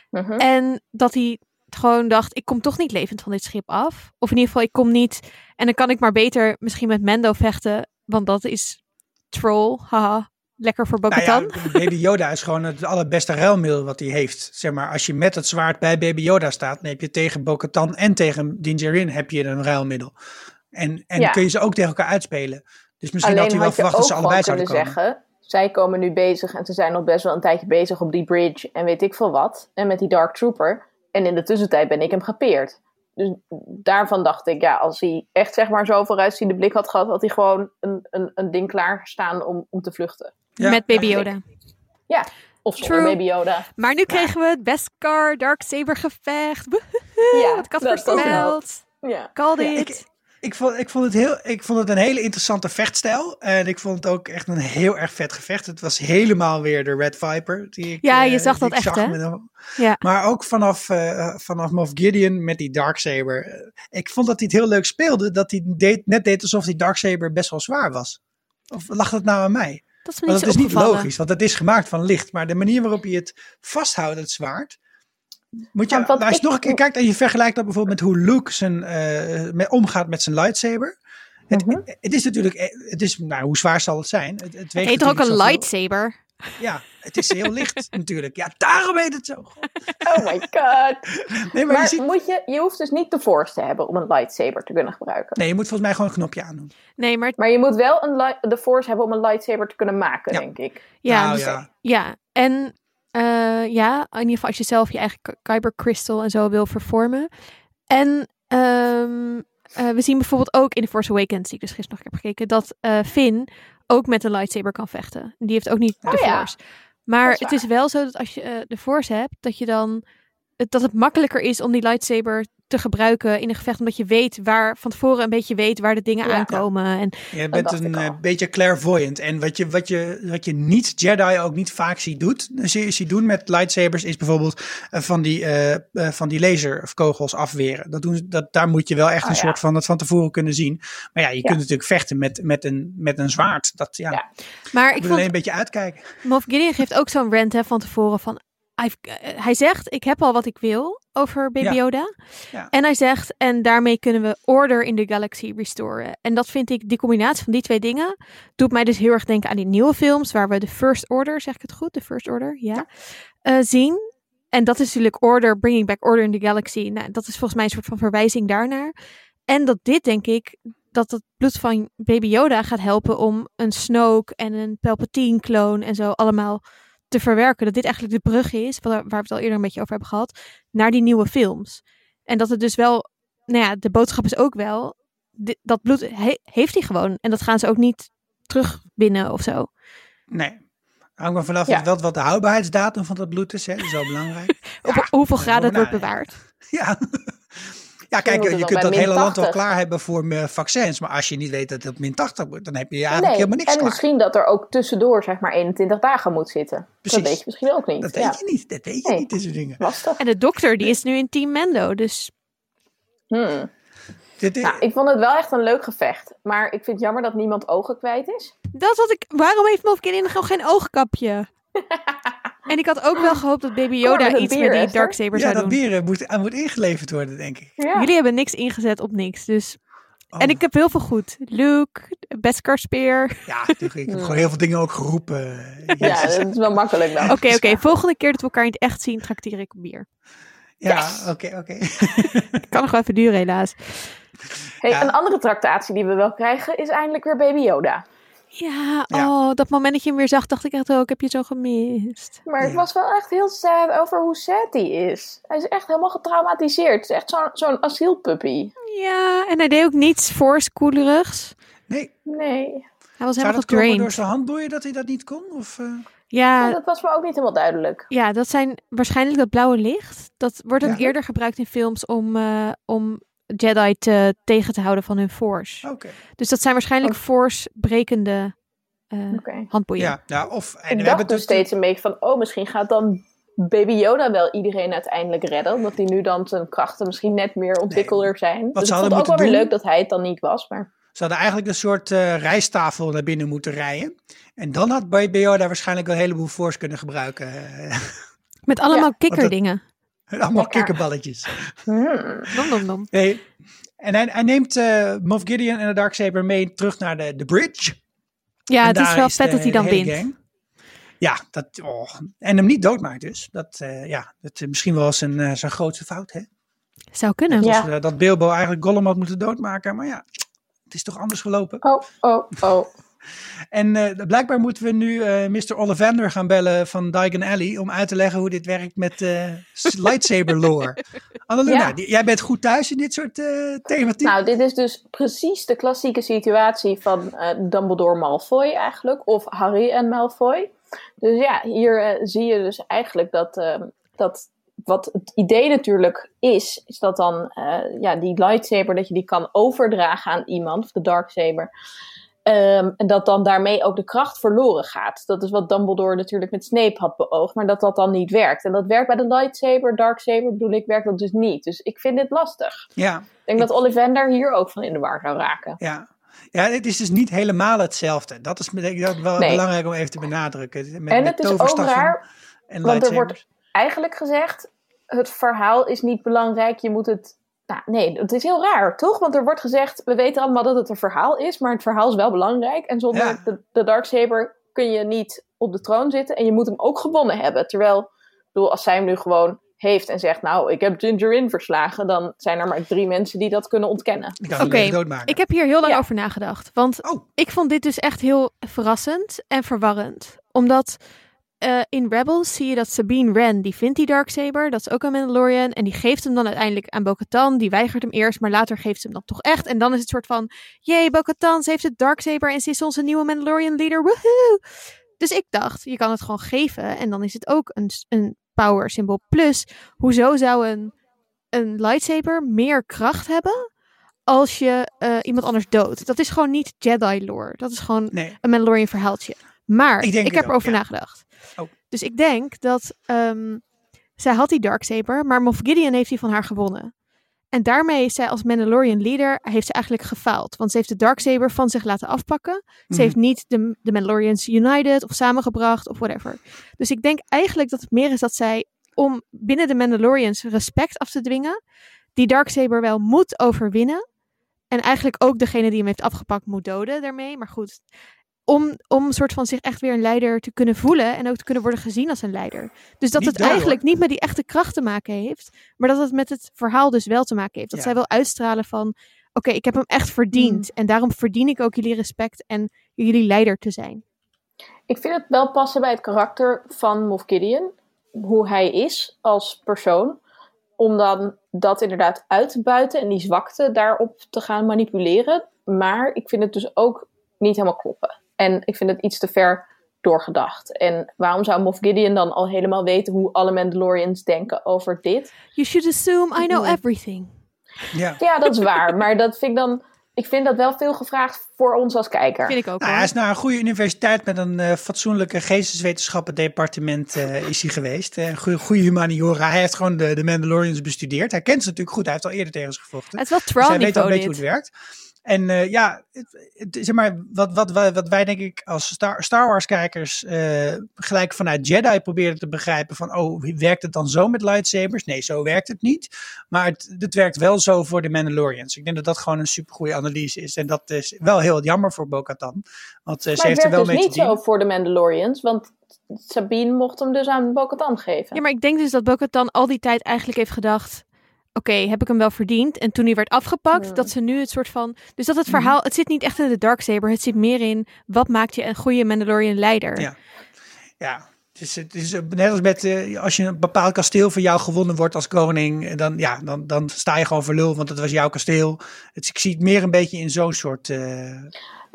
Mhm. En dat hij gewoon dacht, ik kom toch niet levend van dit schip af. Of in ieder geval, ik kom niet. En dan kan ik maar beter misschien met Mando vechten. Want dat is troll. Haha. Lekker voor nou Bo-Katan. ja, Baby Yoda is gewoon het allerbeste ruilmiddel wat hij heeft. Zeg maar, als je met het zwaard bij Baby Yoda staat, dan heb je tegen Bo-Katan en tegen Din Djarin heb je een ruilmiddel. En, en Ja. kun je ze ook tegen elkaar uitspelen. Dus misschien Alleen had hij wel verwacht dat ze allebei zouden kunnen komen. zeggen... Zij komen nu bezig en ze zijn nog best wel een tijdje bezig op die bridge en weet ik veel wat. En met die Dark Trooper. En in de tussentijd ben ik hem gepeerd. Dus daarvan dacht ik, ja, als hij echt zeg maar zo vooruitziende blik had gehad, had hij gewoon een, een, een ding klaarstaan om, om te vluchten. Ja. met Baby Yoda. Ja, of zonder True. Baby Yoda. Maar nu kregen we het Beskar Darksaber gevecht. Woehoe, Ja, wat ik had dat- dat voorspeld. Ja. Called Ja, it. Ik, ik, vond, ik, vond het heel, ik vond het een hele interessante vechtstijl. En ik vond het ook echt een heel erg vet gevecht. Het was helemaal weer de Red Viper. Die ik, Ja, eh, je zag die dat echt, zag hè? Ja. Maar ook vanaf, eh, vanaf Moff Gideon met die Darksaber. Eh, Ik vond dat hij het heel leuk speelde. Dat hij deed, net deed alsof die Darksaber best wel zwaar was. Of lag dat nou aan mij? Dat is me niet dat is niet logisch, want het is gemaakt van licht. Maar de manier waarop je het vasthoudt, het zwaard. Moet je, nou, als je nog een keer kijkt en je vergelijkt dat bijvoorbeeld met hoe Luke zijn, eh, met, omgaat met zijn lightsaber. Het, Mhm. het is natuurlijk, eh, het is, nou, hoe zwaar zal het zijn? Het, het Het heet er ook een lightsaber. Ja, het is heel licht natuurlijk. Ja, daarom heet het zo. Oh my god. Nee, maar, Maar je, ziet, moet je, je hoeft dus niet de Force te hebben om een lightsaber te kunnen gebruiken. nee, je moet volgens mij gewoon een knopje aandoen. Nee, maar Maar je moet wel een de Force hebben om een lightsaber te kunnen maken, Ja. denk ik. ja, Nou, dus- ja. ja. En eh, ja, in ieder geval als je zelf je eigen Ky- Kyber Crystal en zo wil vervormen. En ehm, eh, we zien bijvoorbeeld ook in The Force Awakens, die ik dus gisteren nog heb gekeken, dat eh, Finn ook met een lightsaber kan vechten. Die heeft ook niet de Oh ja. Force. Maar is het is wel zo dat als je de Force hebt, dat je dan dat het makkelijker is om die lightsaber te gebruiken in een gevecht, omdat je weet waar van tevoren een beetje weet waar de dingen Ja. aankomen. En Je bent een eh, beetje clairvoyant. En wat je, wat, je, wat je niet Jedi ook niet vaak ziet, doet, zie, zie doen met lightsabers, is bijvoorbeeld eh, van, die, eh, eh, van die laser of kogels afweren. Dat doen, dat, daar moet je wel echt Oh, een ja. soort van dat van tevoren kunnen zien. Maar ja, je Ja. kunt natuurlijk vechten met, met, een, met een zwaard. Dat, ja, Ja. maar ik ik moet alleen een beetje uitkijken. Moff Gideon geeft ook zo'n rant hè, van tevoren van... Eh, hij zegt, ik heb al wat ik wil over Baby Ja. Yoda. Ja. En hij zegt, en daarmee kunnen we order in de galaxy restoren. En dat vind ik, die combinatie van die twee dingen, doet mij dus heel erg denken aan die nieuwe films, waar we de First Order, zeg ik het goed? De First Order, ja. eh, zien. En dat is natuurlijk Order, Bringing Back Order in the Galaxy. Nou, dat is volgens mij een soort van verwijzing daarnaar. En dat dit, denk ik, dat het bloed van Baby Yoda gaat helpen om een Snoke en een Palpatine-kloon en zo allemaal te verwerken. Dat dit eigenlijk de brug is, waar waar we het al eerder een beetje over hebben gehad, naar die nieuwe films. En dat het dus wel, nou ja, de boodschap is ook wel, dit- dat bloed he- heeft hij gewoon. En dat gaan ze ook niet terugwinnen of zo. Nee. Hangt maar vanaf Ja. wat, wat de houdbaarheidsdatum van dat bloed is. Hè? Dat is wel belangrijk. Op hoeveel graden het wordt bewaard. Ja. Ja, kijk, je kunt dat hele land wel 80. klaar hebben voor vaccins. Maar als je niet weet dat het op min 80 wordt, dan heb je eigenlijk Nee, helemaal niks en klaar. misschien dat er ook tussendoor zeg maar 21 dagen moet zitten. Precies. Dat weet je misschien ook niet. Dat ja. weet je niet. Dat weet je Nee. niet, dit soort dingen. Lastig. En de dokter, die is nu in Team Mendo. Dus Hmm. Dit, Nou, ik vond het wel echt een leuk gevecht. Maar ik vind het jammer dat niemand ogen kwijt is. dat had ik. Waarom heeft Gideon gewoon geen oogkapje? en ik had ook wel gehoopt dat Baby Yoda iets met die. Darksaber ja, zou dat doen. bier eh, moet, aan moet ingeleverd worden, denk ik. Ja. Jullie hebben niks ingezet op niks. Dus. Oh. En ik heb heel veel goed. Luke, Beskar Spear. Ja, ik ik heb gewoon heel veel dingen ook geroepen. Ja, dat is wel makkelijk dan. Oké, oké. Volgende keer dat we elkaar in het echt zien, trakteer ik op bier. Ja, oké, oké. Kan nog wel even duren, helaas. Hey, Ja. Een andere tractatie die we wel krijgen is eindelijk weer Baby Yoda. Ja, Ja. oh, dat moment dat je hem weer zag, dacht ik echt, oh, ik heb je zo gemist. Maar ik was wel echt heel sad over hoe sad hij is. Hij is echt helemaal getraumatiseerd. Het is echt zo'n zo'n asielpuppy. Ja, en hij deed ook niets voorskoelerigs. Nee, Nee. Hij was zou helemaal dat komen door zijn handboeien dat hij dat niet kon? Of, eh? Ja, dat was me ook niet helemaal duidelijk. Ja, dat zijn waarschijnlijk dat blauwe licht. Dat wordt ook Ja. eerder gebruikt in films om, eh, om Jedi te, tegen te houden van hun Force. Oké. Dus dat zijn waarschijnlijk Oh. Force-brekende eh, Oké. handboeien. Ja, ja, of... En we Ik hebben dacht dus steeds een beetje van, oh, misschien gaat dan Baby Yoda wel iedereen uiteindelijk redden. Omdat hij nu dan zijn krachten misschien net meer ontwikkelder zijn. Wat dus ze ik vond hadden het ook wel weer leuk dat hij het dan niet was. Maar Ze hadden eigenlijk een soort eh rijsttafel naar binnen moeten rijden. En dan had Baby Yoda waarschijnlijk wel een heleboel force kunnen gebruiken. Eh, Met allemaal Ja, kikkerdingen. Allemaal Lekker. kikkerballetjes. hmm. Nom, nom, nom. Nee. En hij, hij neemt eh Moff Gideon en de Darksaber mee terug naar de, de bridge. Ja, En het is wel de- vet dat hij dan wint. Ja, dat, oh. en hem niet doodmaakt dus. Dat, eh, ja, dat is misschien wel zijn, eh, zijn grootste fout. Hè? Zou kunnen. Ja. Dus, eh, dat Bilbo eigenlijk Gollum had moeten doodmaken. Maar ja, het is toch anders gelopen. Oh, oh, oh. En eh, blijkbaar moeten we nu eh Mr. Ollivander gaan bellen van Diagon Alley om uit te leggen hoe dit werkt met eh, lightsaber lore. Ja. die- jij bent goed thuis in dit soort thematiek. Nou, dit is dus precies de klassieke situatie van Dumbledore Malfoy eigenlijk. Of Harry en Malfoy. Dus ja, hier zie je dus eigenlijk dat, dat wat het idee natuurlijk is, is dat dan ja, die lightsaber, dat je die kan overdragen aan iemand, of de darksaber. Ehm, en dat dan daarmee ook de kracht verloren gaat. Dat is wat Dumbledore natuurlijk met Snape had beoogd, maar dat dat dan niet werkt. En dat werkt bij de lightsaber, darksaber bedoel ik, werkt dat dus niet. Dus ik vind dit lastig. ja, Ik denk dat Ollivander hier ook van in de war zou raken. ja. Ja, het is dus niet helemaal hetzelfde. Dat is denk ik dat wel Nee. belangrijk om even te benadrukken. Met, en met het is ook raar, en want er wordt eigenlijk gezegd: het verhaal is niet belangrijk, je moet het. Nou, nee, het is heel raar, toch? Want er wordt gezegd: we weten allemaal dat het een verhaal is, maar het verhaal is wel belangrijk. En zonder Ja. de, de Darksaber kun je niet op de troon zitten en je moet hem ook gewonnen hebben. Terwijl, bedoel, als zij hem nu gewoon heeft en zegt: Nou, ik heb Gingerin verslagen, dan zijn er maar drie mensen die dat kunnen ontkennen. Oké. Ik heb hier heel lang Ja. over nagedacht. Want Oh. ik vond dit dus echt heel verrassend en verwarrend. Omdat eh, in Rebels zie je dat Sabine Wren, die vindt die Darksaber. Dat is ook een Mandalorian. En die geeft hem dan uiteindelijk aan Bo-Katan. Die weigert hem eerst, maar later geeft ze hem dan toch echt. En dan is het soort van, jee, Bo-Katan, ze heeft het Darksaber en ze is onze nieuwe Mandalorian leader. Woehoe! Dus ik dacht, je kan het gewoon geven en dan is het ook een, een power symbool. Plus, hoezo zou een, een lightsaber meer kracht hebben als je eh, iemand anders doodt? Dat is gewoon niet Jedi lore. Dat is gewoon Nee, een Mandalorian verhaaltje. Maar Ik heb ook, erover ja. nagedacht. Oh. Dus ik denk dat ehm, zij had die Darksaber, maar Moff Gideon heeft die van haar gewonnen. En daarmee is zij als Mandalorian leader heeft ze eigenlijk gefaald. Want ze heeft de Darksaber van zich laten afpakken. Ze Mhm. heeft niet de, de Mandalorians united of samengebracht of whatever. Dus ik denk eigenlijk dat het meer is dat zij om binnen de Mandalorians respect af te dwingen. Die Darksaber wel moet overwinnen. En eigenlijk ook degene die hem heeft afgepakt moet doden daarmee. Maar goed, om, om een soort van zich echt weer een leider te kunnen voelen. En ook te kunnen worden gezien als een leider. Dus dat Niet het eigenlijk niet met die echte kracht te maken heeft. Maar dat het met het verhaal dus wel te maken heeft. Dat Ja. zij wil uitstralen van... Oké, ik heb hem echt verdiend. En daarom verdien ik ook jullie respect en jullie leider te zijn. Ik vind het wel passen bij het karakter van Moff Gideon. Hoe hij is als persoon. Om dan dat inderdaad uit te buiten en die zwakte daarop te gaan manipuleren. Maar ik vind het dus ook niet helemaal kloppen. En ik vind het iets te ver doorgedacht. En waarom zou Moff Gideon dan al helemaal weten hoe alle Mandalorians denken over dit? You should assume I know everything. Ja. Ja, dat is waar. Maar dat vind ik dan... Ik vind dat wel veel gevraagd voor ons als kijker. Vind ik ook Nou, hoor. hij is naar een goede universiteit met een eh, fatsoenlijke geesteswetenschappendepartement eh, is hij geweest. Eh, Een goede, goede humaniora. Hij heeft gewoon de, de Mandalorians bestudeerd. Hij kent ze natuurlijk goed. Hij heeft al eerder tegen ze gevochten. Het is wel Dus hij weet wel Tron-niveau een beetje hoe het werkt. En eh, ja, het, het- zeg maar, wat, wat, wij- wat wij denk ik als Star, Star Wars kijkers eh, gelijk vanuit Jedi proberen te begrijpen van, oh, werkt het dan zo met lightsabers? Nee, zo werkt het niet. Maar het, het werkt wel zo voor de Mandalorians. Ik denk dat dat gewoon een supergoeie analyse is. En dat is wel heel jammer voor Bo-Katan. Want eh, ze Maar het heeft er werkt wel dus mee te niet zo voor de Mandalorians. Want Sabine mocht hem dus aan Bo-Katan geven. Ja, maar ik denk dus dat Bo-Katan al die tijd eigenlijk heeft gedacht... Oké, heb ik hem wel verdiend? En toen hij werd afgepakt, Ja. dat ze nu het soort van... Dus dat het Mhm. verhaal, het zit niet echt in de Darksaber. Het zit meer in, wat maakt je een goede Mandalorian leider? Ja. Ja, het is, het is net als met eh, als je een bepaald kasteel van jou gewonnen wordt als koning, eh, dan, ja, dan, dan sta je gewoon voor lul, want het was jouw kasteel. Het, ik zie het meer een beetje in zo'n soort. eh,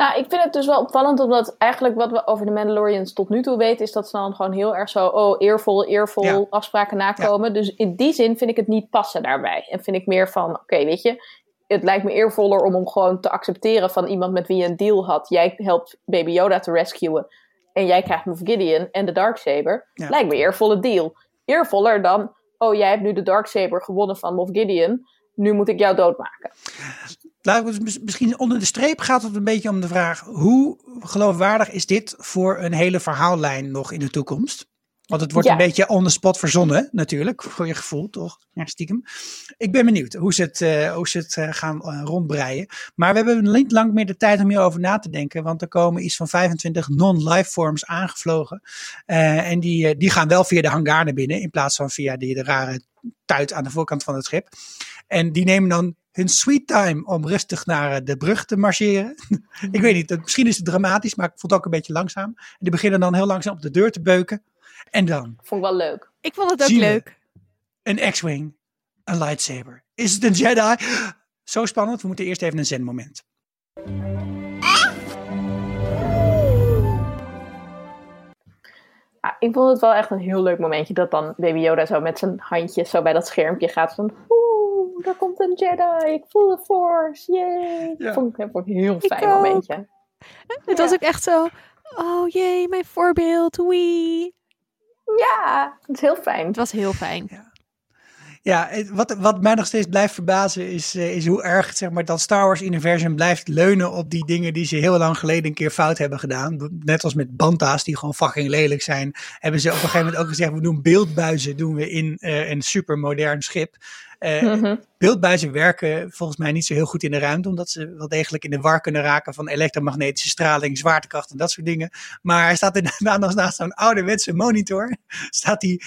Nou, ik vind het dus wel opvallend, omdat eigenlijk wat we over de Mandalorians tot nu toe weten, is dat ze dan gewoon heel erg zo, oh, eervol, eervol Ja. afspraken nakomen. Dus in die zin vind ik het niet passen daarbij. En vind ik meer van, oké, weet je, het lijkt me eervoller om hem gewoon te accepteren van iemand met wie je een deal had. Jij helpt Baby Yoda te rescuen en jij krijgt Moff Gideon en de Darksaber. Ja. Lijkt me eervolle deal. Eervoller dan, oh, jij hebt nu de Darksaber gewonnen van Moff Gideon, nu moet ik jou doodmaken. Mis- misschien onder de streep gaat het een beetje om de vraag: hoe geloofwaardig is dit voor een hele verhaallijn nog in de toekomst? Want het wordt Ja. een beetje on the spot verzonnen, natuurlijk, voor je gevoel, toch? Ja, stiekem. Ik ben benieuwd hoe ze het, eh, hoe ze het eh, gaan eh, rondbreien. Maar we hebben niet lang meer de tijd om hierover na te denken, want er komen iets van 25 non-lifeforms aangevlogen. Eh, en die, die gaan wel via de hangar naar binnen, in plaats van via die de rare tuit aan de voorkant van het schip. En die nemen dan hun sweet time om rustig naar eh, de brug te marcheren. ik weet niet, dat- misschien is het dramatisch, maar ik vond het ook een beetje langzaam. En die beginnen dan heel langzaam op de deur te beuken. En dan Vond ik wel leuk. Ik vond het ook leuk. een X-Wing, een lightsaber. Is het een Jedi? Zo spannend, we moeten eerst even een zenmoment. Ja, ik vond het wel echt een heel leuk momentje dat dan Baby Yoda zo met zijn handjes zo bij dat schermpje gaat van daar komt een Jedi, ik voel de Force, yay. Ja. Vond ik, vond ik een heel Ik fijn ook. momentje. Het was ook echt zo, oh jee, mijn voorbeeld, wee. Ja, het is heel fijn. Het was heel fijn. Ja, het- wat, wat mij nog steeds blijft verbazen is, eh, is hoe erg zeg maar, dat Star Wars universum blijft leunen op die dingen die ze heel lang geleden een keer fout hebben gedaan. Net als met Banta's die gewoon fucking lelijk zijn, hebben ze op een gegeven moment ook gezegd, we doen beeldbuizen doen we in eh, een supermodern schip. Eh, Mhm. Beeldbuizen werken volgens mij niet zo heel goed in de ruimte, omdat ze wel degelijk in de war kunnen raken van elektromagnetische straling, zwaartekracht en dat soort dingen. Maar hij staat inderdaad naast zo'n ouderwetse monitor. Staat hij.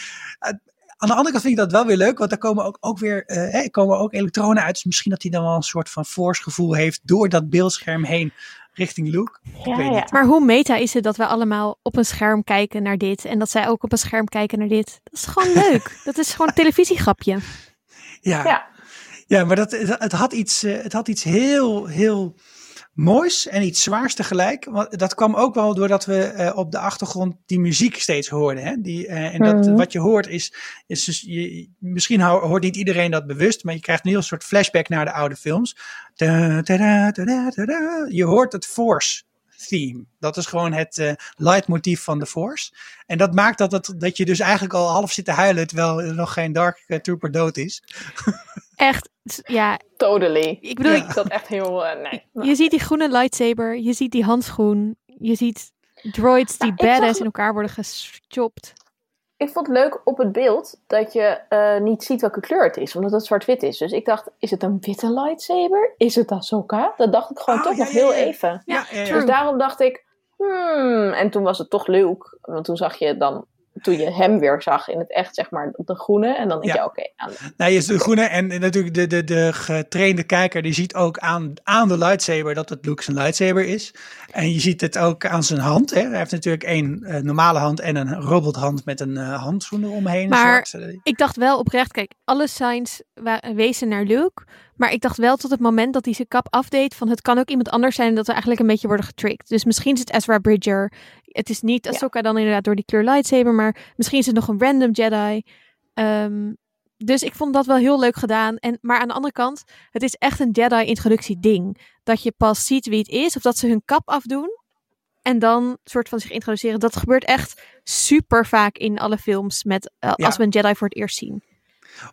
Aan de andere kant vind ik dat wel weer leuk, want daar komen ook, ook weer eh, hè, komen ook elektronen uit. Dus misschien dat hij dan wel een soort van force gevoel heeft door dat beeldscherm heen richting Luke. Ja, ja. Maar hoe meta is het dat we allemaal op een scherm kijken naar dit en dat zij ook op een scherm kijken naar dit? Dat is gewoon leuk. Dat is gewoon een televisiegrapje. Ja, Ja. ja maar dat, het, het had iets, eh, het had iets heel, heel moois en iets zwaars tegelijk. Want dat kwam ook wel doordat we eh, op de achtergrond die muziek steeds hoorden. Hè? Die, eh, en dat, Mhm. wat je hoort is, is dus, je, misschien hoort niet iedereen dat bewust, maar je krijgt een heel soort flashback naar de oude films. Da, da, da, da, da, da, da. Je hoort het Force theme. Dat is gewoon het leidmotief van de Force. En dat maakt dat, het, dat je dus eigenlijk al half zit te huilen terwijl er nog geen Dark Trooper dood is. Echt, ja. Totally. Ik bedoel, Ja. Ik zat echt heel, eh, nee. je ziet die groene lightsaber, je ziet die handschoen, je ziet droids die badass zag- in elkaar worden gechopt. ik vond het leuk op het beeld dat je eh, niet ziet welke kleur het is, omdat het zwart-wit is. Dus ik dacht, is het een witte lightsaber? Is het Ahsoka? Dat dacht ik gewoon Oh, toch ja, nog ja, heel ja. even. Ja, ja, ja. Dus daarom dacht ik, hmm. En toen was het toch leuk, want toen zag je dan, toen je hem weer zag in het echt, zeg maar, de groene. En dan denk Ja. je, oké, aan- Nou, je is de groene en natuurlijk de, de, de getrainde kijker die ziet ook aan, aan de lightsaber dat het Luke zijn lightsaber is. En je ziet het ook aan zijn hand. Hè. Hij heeft natuurlijk één eh, normale hand en een robothand met een eh, handschoen eromheen. Maar-. Eh, Ik dacht wel oprecht, kijk, alle signs wa- wezen naar Luke. Maar ik dacht wel tot het moment dat hij zijn kap afdeed van het kan ook iemand anders zijn en dat we eigenlijk een beetje worden getricked. Dus misschien is het Ezra Bridger. Het is niet Ahsoka dan inderdaad door die kleur lightsaber, maar misschien is het nog een random Jedi. Ehm, dus ik vond dat wel heel leuk gedaan. En, maar aan de andere kant, het is echt een Jedi-introductie ding. Dat je pas ziet wie het is, of dat ze hun kap afdoen. En dan soort van zich introduceren. Dat gebeurt echt super vaak in alle films met, eh, Ja. als we een Jedi voor het eerst zien.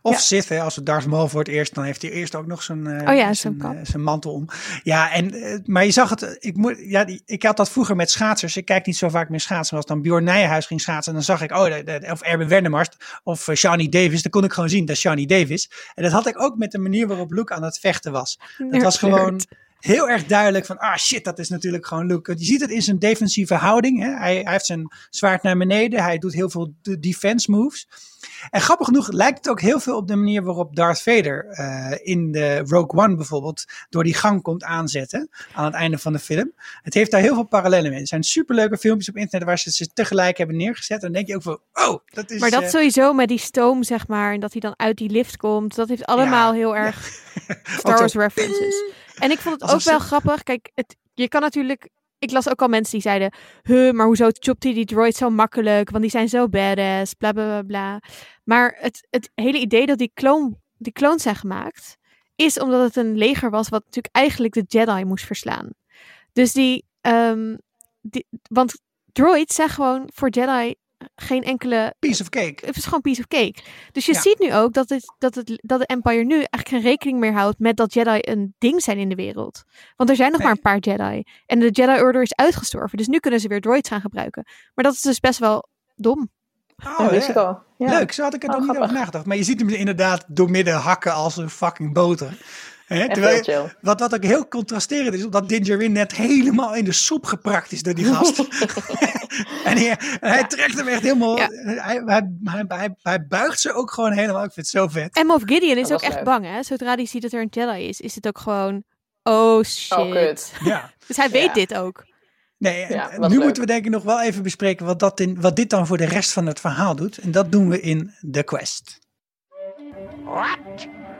Of Ja. Sith, hè, als we Darth Maul voor het eerst, dan heeft hij eerst ook nog zijn, eh, Oh ja, zijn, eh, zijn mantel om. Ja, en, eh, maar je zag het, ik, moet, ja, die- ik had dat vroeger met schaatsers. Ik kijk niet zo vaak meer schaatsen. Maar als dan Bjorn Nijenhuis ging schaatsen, dan zag ik, oh, de- de- of Erwin Wennemars of Shawnee Davis. Dan kon ik gewoon zien, dat is Shawnee Davis. En dat had ik ook met de manier waarop Luke aan het vechten was. Dat was gewoon heel erg duidelijk van, ah shit, dat is natuurlijk gewoon Luke. Je ziet het in zijn defensieve houding. Hè? Hij, hij heeft zijn zwaard naar beneden. Hij doet heel veel de- defense moves. En grappig genoeg lijkt het ook heel veel op de manier waarop Darth Vader eh, in de Rogue One bijvoorbeeld door die gang komt aanzetten aan het einde van de film. Het heeft daar heel veel parallellen mee. Er zijn superleuke filmpjes op internet waar ze ze tegelijk hebben neergezet. En dan denk je ook van, oh, dat is... Maar dat eh, sowieso met die stoom, zeg maar, en dat hij dan uit die lift komt, dat heeft allemaal Ja. heel erg Star Wars references. En ik vond het ook wel grappig. Kijk, het, je kan natuurlijk. Ik las ook al mensen die zeiden: Huh, maar hoezo chopt hij die droid zo makkelijk? Want die zijn zo badass, bla bla bla. bla. Maar het, het hele idee dat die, kloon, die clones zijn gemaakt, is omdat het een leger was wat natuurlijk eigenlijk de Jedi moest verslaan. Dus die. ehm, die want droids zijn gewoon voor Jedi geen enkele piece of cake. het is gewoon piece of cake. Dus je Ja. ziet nu ook dat, het, dat, het, dat de Empire nu eigenlijk geen rekening meer houdt met dat Jedi een ding zijn in de wereld. Want er zijn nog Nee. maar een paar Jedi. En de Jedi Order is uitgestorven. Dus nu kunnen ze weer droids gaan gebruiken. Maar dat is dus best wel dom. Oh, dat wist ja. ik al. Ja. Leuk, zo had ik er Oh, nog niet over nagedacht. Maar je ziet hem inderdaad doormidden hakken als een fucking boter. Terwijl chill. wat, wat ook heel contrasterend is, omdat Din Djarin net helemaal in de soep geprakt is door die gast. en hij, en hij trekt hem echt helemaal, Ja. hij, hij, hij, hij, hij buigt ze ook gewoon helemaal. Ik vind het zo vet. En Moff Gideon is ook echt bang, hè? Zodra hij ziet dat er een Jedi is, is het ook gewoon... Oh shit. Oh, kut. Ja. Dus hij weet Ja. dit ook. Nee, Ja, nu leuk. moeten we denk ik nog wel even bespreken wat, dat in, wat dit dan voor de rest van het verhaal doet. En dat doen we in The Quest. What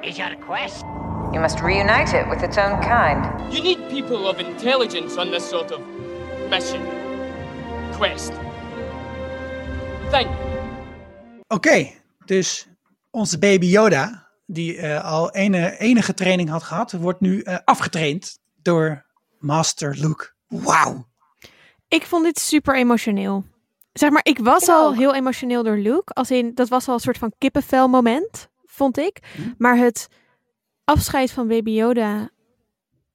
is your quest? You must reunite it with its own kind. You need people of intelligence on this sort of mission. Quest. Thing. Oké, dus onze baby Yoda, die eh, al ene, enige training had gehad, wordt nu eh, afgetraind door Master Luke. Wauw. Ik vond dit super emotioneel. Zeg maar, ik was Ik al ook. heel emotioneel door Luke. Als in, dat was al een soort van kippenvel moment, vond ik. Hm. Maar het afscheid van Baby Yoda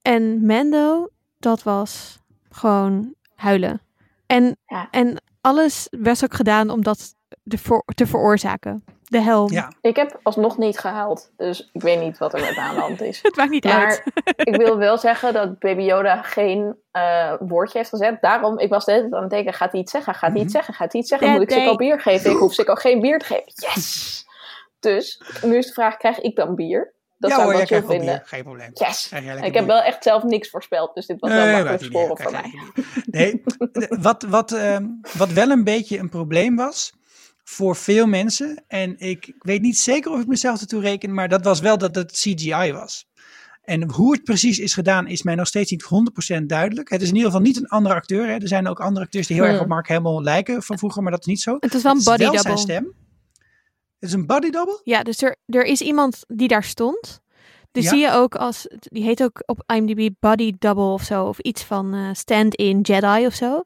en Mando, dat was gewoon huilen. En, Ja. en alles was ook gedaan om dat te, voor, te veroorzaken. De helm. Ja, Ik heb alsnog niet gehaald, dus ik weet niet wat er met me aan de hand is. Het maakt niet uit. Maar ik wil wel zeggen dat Baby Yoda geen eh, woordje heeft gezet. Daarom, ik was de hele tijd aan het denken, gaat hij iets zeggen? Gaat hij iets zeggen? Gaat hij iets zeggen? Moet ik Sikko nee. bier geven? Ik hoef Sikko geen bier te geven. Yes! Dus, nu is de vraag, krijg ik dan bier? Dat ja zou hoor, ik jij wel bier. vinden. Geen probleem. Yes! Ik heb wel echt zelf niks voorspeld, dus dit was wel makkelijk scoren voor mij. Nee, wat, wat, ehm, wat wel een beetje een probleem was voor veel mensen, en ik weet niet zeker of ik mezelf ertoe reken, maar dat was wel dat het CGI was. En hoe het precies is gedaan, is mij nog steeds niet 100% duidelijk. Het is in ieder geval niet een andere acteur. Hè. Er zijn ook andere acteurs die heel erg Hmm. op Mark Hamill lijken van vroeger, maar dat is niet zo. Het is wel een Het is body zijn double. stem. Het is een body double? Ja, dus er, er is iemand die daar stond. Dus Ja. zie je ook als, die heet ook op IMDb Body Double of zo, of iets van eh, Stand-in Jedi of zo.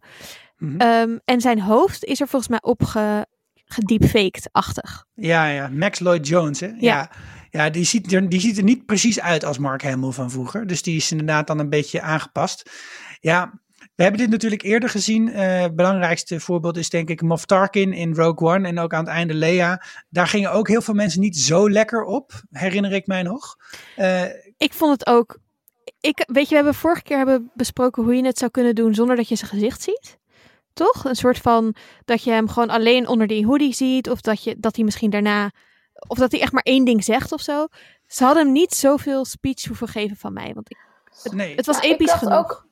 Mhm. Ehm, en zijn hoofd is er volgens mij op ge, gedeepfaked-achtig. Ja, ja, Max Lloyd Jones. Hè? Ja. Ja. ja. die, ziet er, die ziet er niet precies uit als Mark Hamill van vroeger. Dus die is inderdaad dan een beetje aangepast. Ja, We hebben dit natuurlijk eerder gezien. Eh, Het belangrijkste voorbeeld is denk ik Moff Tarkin in Rogue One en ook aan het einde Leia. Daar gingen ook heel veel mensen niet zo lekker op, herinner ik mij nog. Eh, Ik vond het ook. Ik, weet je, we hebben vorige keer hebben besproken hoe je het zou kunnen doen zonder dat je zijn gezicht ziet. Toch? Een soort van dat je hem gewoon alleen onder die hoodie ziet. Of dat, je, dat hij misschien daarna. Of dat hij echt maar één ding zegt of zo. Ze hadden hem niet zoveel speech hoeven geven van mij. Want ik, het, nee. het was Ja, episch genoeg. ook,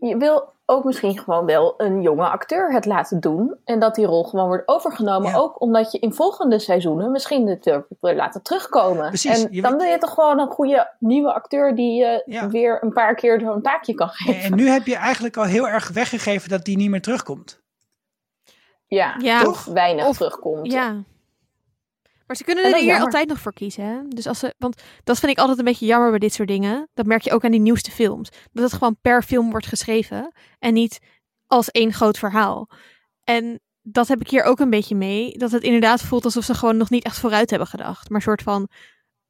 je wil ook misschien gewoon wel een jonge acteur het laten doen. En dat die rol gewoon wordt overgenomen. Ja. Ook omdat je in volgende seizoenen misschien het weer wil laten terugkomen. Precies, En je dan wil je toch gewoon een goede nieuwe acteur die je Ja. weer een paar keer zo'n taakje kan geven. en nu heb je eigenlijk al heel erg weggegeven dat die niet meer terugkomt. Ja, Ja. toch weinig Of- terugkomt. Ja. Maar ze kunnen En er hier jammer. altijd nog voor kiezen. Hè? Dus als ze, want dat vind ik altijd een beetje jammer bij dit soort dingen. Dat merk je ook aan die nieuwste films. Dat het gewoon per film wordt geschreven. En niet als één groot verhaal. En dat heb ik hier ook een beetje mee. Dat het inderdaad voelt alsof ze gewoon nog niet echt vooruit hebben gedacht. Maar een soort van,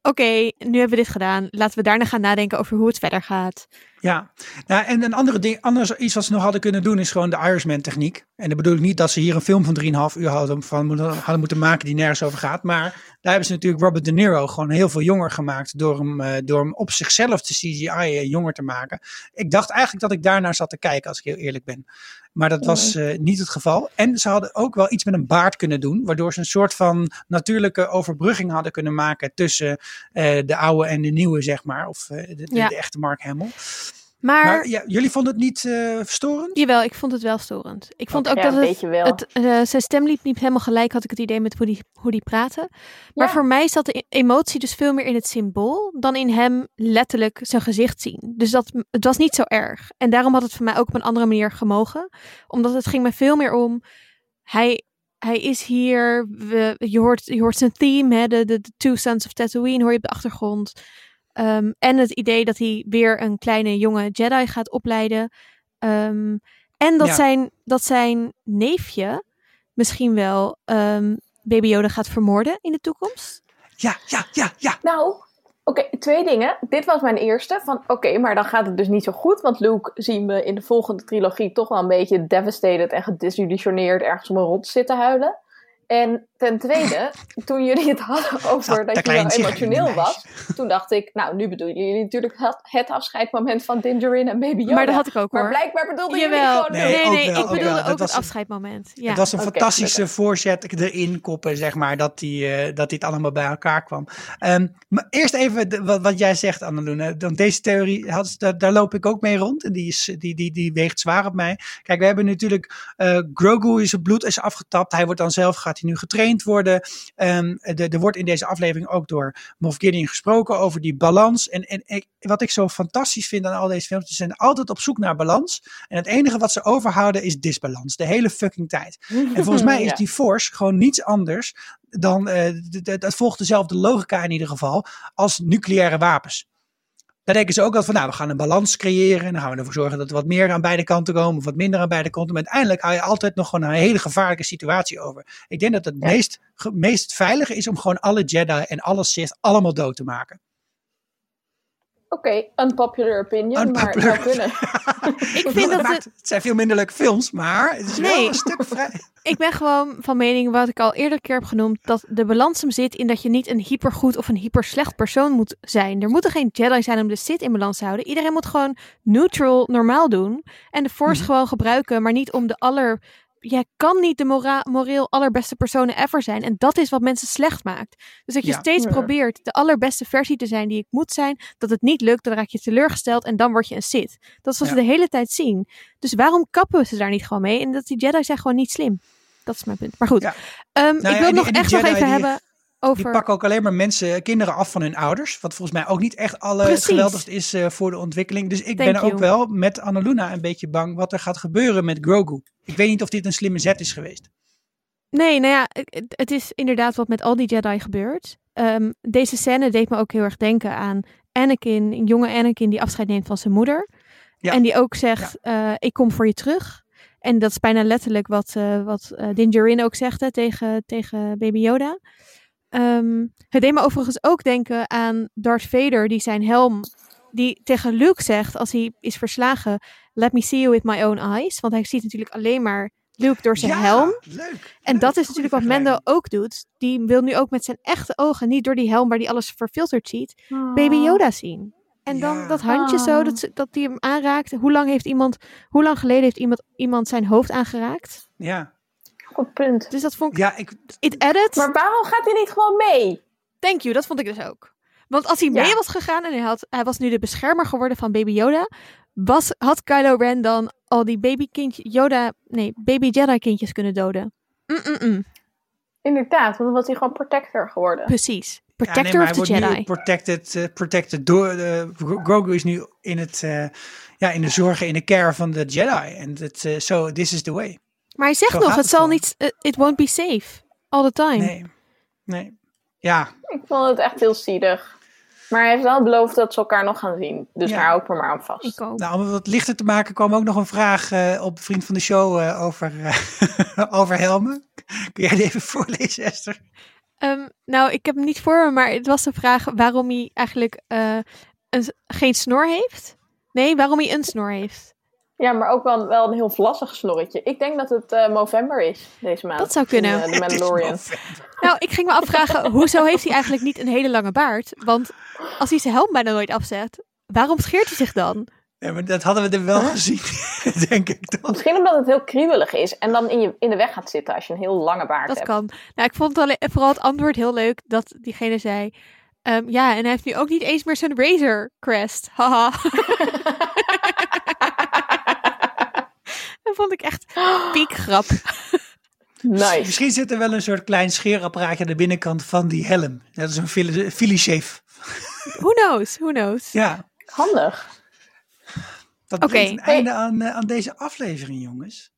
oké, nu hebben we dit gedaan. Laten we daarna gaan nadenken over hoe het verder gaat. Ja, nou, en een andere ding, anders iets wat ze nog hadden kunnen doen is gewoon de Irishman techniek. En dan bedoel ik niet dat ze hier een film van 3,5 uur hadden, van, hadden moeten maken die nergens over gaat. Maar daar hebben ze natuurlijk Robert De Niro gewoon heel veel jonger gemaakt door hem, eh, door hem op zichzelf te CGI jonger te maken. Ik dacht eigenlijk dat ik daarnaar zat te kijken, als ik heel eerlijk ben. Maar dat was eh, niet het geval. En ze hadden ook wel iets met een baard kunnen doen, waardoor ze een soort van natuurlijke overbrugging hadden kunnen maken tussen eh, de oude en de nieuwe, zeg maar. Of de, de- Ja. de echte Mark Hamill. Maar, Maar ja, jullie vonden het niet eh verstorend? jawel, ik vond het wel storend. Ik vond ook Ja, dat het, beetje wel. het eh, zijn stem liep niet helemaal gelijk, had ik het idee met hoe die, hoe die praten. Maar Ja. voor mij zat de emotie dus veel meer in het symbool dan in hem letterlijk zijn gezicht zien. Dus dat, het was niet zo erg. En daarom had het voor mij ook op een andere manier gemogen. Omdat het ging me veel meer om, hij, hij is hier, we, je, hoort, je hoort zijn theme, hè, de, de, de Two Sons of Tatooine hoor je op de achtergrond. Ehm, en het idee dat hij weer een kleine jonge Jedi gaat opleiden. Ehm, en dat, Ja. zijn, dat zijn neefje misschien wel ehm, Baby Yoda gaat vermoorden in de toekomst. Ja, ja, ja, ja. Nou, oké, twee dingen. Dit was mijn eerste. Van oké, maar dan gaat het dus niet zo goed. Want Luke zien we in de volgende trilogie toch wel een beetje devastated en gedesillusioneerd ergens om een rot zitten huilen. En ten tweede, toen jullie het hadden over Dat- dat, dat je zielige emotioneel was, toen dacht ik, nou, nu bedoelen jullie natuurlijk het, het afscheidmoment van Dingerin en Baby Yoda. Maar dat had ik ook Maar hoor. blijkbaar bedoelden jullie Jawel, gewoon Nee, nee, wel, ik bedoelde wel. ook, het afscheidmoment. Ja. Het was een fantastische voorzet erin koppen, zeg maar, dat die, eh, dat dit allemaal bij elkaar kwam. Ehm, maar eerst even de- wat, wat jij zegt, Annaluna. Want deze theorie, had, daar, daar loop ik ook mee rond. En die, is, die, die, die weegt zwaar op mij. Kijk, we hebben natuurlijk eh, Grogu, is zijn bloed is afgetapt. Hij wordt dan zelf, gaat hij nu getraind worden. Ehm, de- er wordt in deze aflevering ook door Moff Gideon gesproken over die balans. En, en ik- wat ik zo fantastisch vind aan al deze films, ze zijn altijd op zoek naar balans. En het enige wat ze overhouden is disbalans. De hele fucking tijd. En volgens mij is die Force gewoon niets anders dan, d- dat volgt dezelfde logica in ieder geval, als nucleaire wapens. Daar denken ze ook altijd van, nou, we gaan een balans creëren. En dan gaan we ervoor zorgen dat er wat meer aan beide kanten komen, of wat minder aan beide kanten. Maar uiteindelijk hou je altijd nog gewoon een hele gevaarlijke situatie over. Ik denk dat het meest, meest veilige is om gewoon alle Jedi en alle Sith allemaal dood te maken. Oké, unpopular opinion, maar het zou kunnen. Ik vind dat maakt- het, het zijn veel minder leuke films, maar het is wel Nee. een stuk vrij. ik ben gewoon van mening, wat ik al eerder keer heb genoemd, dat de balans hem zit in dat je niet een hypergoed of een hyperslecht persoon moet zijn. Er moeten geen Jedi zijn om de Sith in balans te houden. Iedereen moet gewoon neutral, normaal doen. En de Force Mhm. gewoon gebruiken, maar niet om de aller... Jij kan niet de mora- moreel allerbeste personen ever zijn. En dat is wat mensen slecht maakt. Dus dat je Ja. steeds Ja. probeert de allerbeste versie te zijn die ik moet zijn. Dat het niet lukt, dan raak je teleurgesteld en dan word je een Sith. Dat is wat Ja. we de hele tijd zien. Dus waarom kappen ze daar niet gewoon mee? En dat die Jedi zijn gewoon niet slim. Dat is mijn punt. Maar goed, Ja. Ehm, ja, ik wil die- nog die echt nog Jedi even die- hebben Die pakken ook alleen maar mensen, kinderen af van hun ouders. Wat volgens mij ook niet echt alle Precies. geweldigst is eh, voor de ontwikkeling. Dus ik Thank ben ook wel met Annaluna een beetje bang wat er gaat gebeuren met Grogu. Ik weet niet of dit een slimme zet is geweest. Nee, nou ja, het- is inderdaad wat met al die Jedi gebeurt. Ehm, deze scène deed me ook heel erg denken aan Anakin, een jonge Anakin die afscheid neemt van zijn moeder. Ja. En die ook zegt, eh, ik kom voor je terug. En dat is bijna letterlijk wat, eh wat Din Djarin ook zegt hè, tegen, tegen Baby Yoda. Ehm, het deed me overigens ook denken aan Darth Vader die zijn helm die tegen Luke zegt als hij is verslagen, let me see you with my own eyes. Want hij ziet natuurlijk alleen maar Luke door zijn Ja, helm. leuk. En dat is natuurlijk wat Mendo ook doet. Die wil nu ook met zijn echte ogen, niet door die helm waar hij alles verfilterd ziet, Baby Yoda zien. En dan Ja. dat handje zo, Ah. dat, ze- dat die hem aanraakt. Hoe lang heeft iemand, hoe lang geleden heeft iemand, iemand zijn hoofd aangeraakt? Ja, Goed punt. Dus dat vond ik, ja ik, it added. Maar waarom gaat hij niet gewoon mee? Thank you, dat vond ik dus ook. Want als hij Ja. mee was gegaan en hij, had, hij was nu de beschermer geworden van Baby Yoda, was, had Kylo Ren dan al die baby kindje, Yoda, nee, Baby Jedi kindjes kunnen doden. Mm-mm-mm. Inderdaad, want dan was hij gewoon protector geworden. Precies. ja, Protector nee, maar of the hij wordt Jedi. nu protected, eh, protected door de Grogu is nu in het eh, ja in de zorgen in de care van de Jedi en het eh, so this is the way. Maar hij zegt Zo nog, het zal niet, eh, it won't be safe. All the time. Nee, nee, ja, Ik vond het echt heel zielig. Maar hij heeft wel beloofd dat ze elkaar nog gaan zien. Dus Ja. daar hou ik me maar aan vast. Ik ook. Nou, om het wat lichter te maken kwam ook nog een vraag eh, op Vriend van de Show eh, over, eh, over helmen. Kun jij die even voorlezen, Esther? Ehm, nou, ik heb hem niet voor me, maar het was de vraag waarom hij eigenlijk eh, een, geen snor heeft. Nee, waarom hij een snor heeft. Ja, maar ook wel, wel een heel vlassig snorretje. Ik denk dat het eh november is deze maand. Dat zou kunnen. In, eh, is Mandalorian. Nou, ik ging me afvragen, hoezo heeft hij eigenlijk niet een hele lange baard? Want als hij zijn helm bijna nooit afzet, waarom scheert hij zich dan? Ja, maar dat hadden we er wel gezien, denk ik toch? Misschien omdat het heel kriebelig is en dan in, je, in de weg gaat zitten als je een heel lange baard Dat hebt. kan. Nou, ik vond het alleen, vooral het antwoord heel leuk dat diegene zei... ehm, ja, en hij heeft nu ook niet eens meer zijn Razor Crest. Haha. Dat vond ik echt piekgrap. Nice. Misschien zit er wel een soort klein scheerapparaatje aan de binnenkant van die helm. Dat is een shave. Who knows, who knows. Ja, Handig. dat Oké. brengt een einde aan, eh, aan deze aflevering, jongens.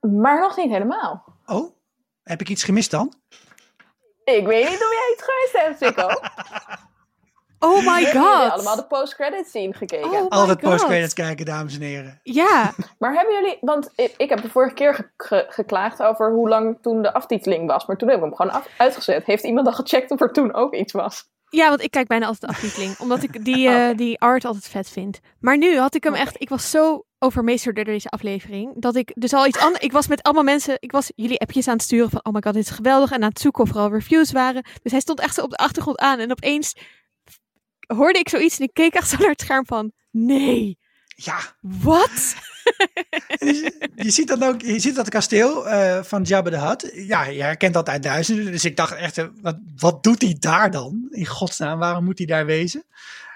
Maar nog niet helemaal. Oh, heb ik iets gemist dan? Ik weet niet of jij iets gemist hebt, Sikko. Oh my Hebben jullie god. allemaal de post-credits scene gekeken? Oh Altijd god. postcredits kijken, dames en heren. Ja, Maar hebben jullie... Want ik, ik heb de vorige keer ge- ge- geklaagd over hoe lang toen de aftiteling was. Maar toen heb ik hem gewoon af- uitgezet. Heeft iemand al gecheckt of er toen ook iets was? ja, want ik kijk bijna altijd de aftiteling. Omdat ik die, eh, die art altijd vet vind. Maar nu had ik hem echt... Ik was zo overmeesterd door deze aflevering. Dat ik dus al iets anders... Ik was met allemaal mensen... Ik was jullie appjes aan het sturen van... Oh my god, dit is geweldig. En aan het zoeken of er al reviews waren. Dus hij stond echt zo op de achtergrond aan. En opeens hoorde ik zoiets. En ik keek echt zo naar het scherm van... Nee, Ja, wat? Je ziet dan ook, je ziet dat kasteel eh, van Jabba de Hutt. Ja, je herkent dat uit duizenden. Dus ik dacht echt, eh, wat, wat doet hij daar dan? In godsnaam, waarom moet hij daar wezen?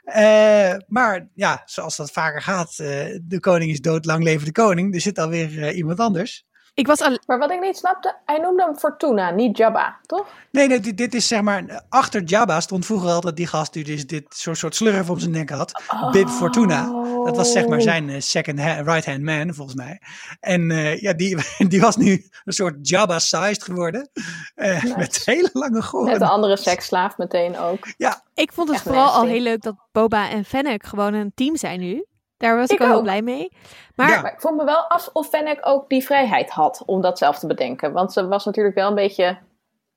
Eh, maar ja, zoals dat vaker gaat, de koning is dood, lang leven de koning. Er zit alweer iemand anders. Ik was al... Maar wat ik niet snapte, hij noemde hem Fortuna, niet Jabba, toch? Nee, nee dit, dit is zeg maar, achter Jabba stond vroeger altijd die gast die dus dit soort, soort slurf om zijn nek had. Bib Fortuna. Dat was zeg maar zijn eh, second ha- right-hand man, volgens mij. En eh, ja, die, die was nu een soort Jabba-sized geworden. Eh, Met hele lange Met goren. de andere seksslaaf meteen ook. Ja, Ik vond het Echt vooral al heel leuk dat Boba en Fennec gewoon een team zijn nu. Daar was ik, Ik al heel ook. blij mee. Maar Ja. Maar ik vroeg me wel af of Fennec ook die vrijheid had om dat zelf te bedenken. Want ze was natuurlijk wel een beetje...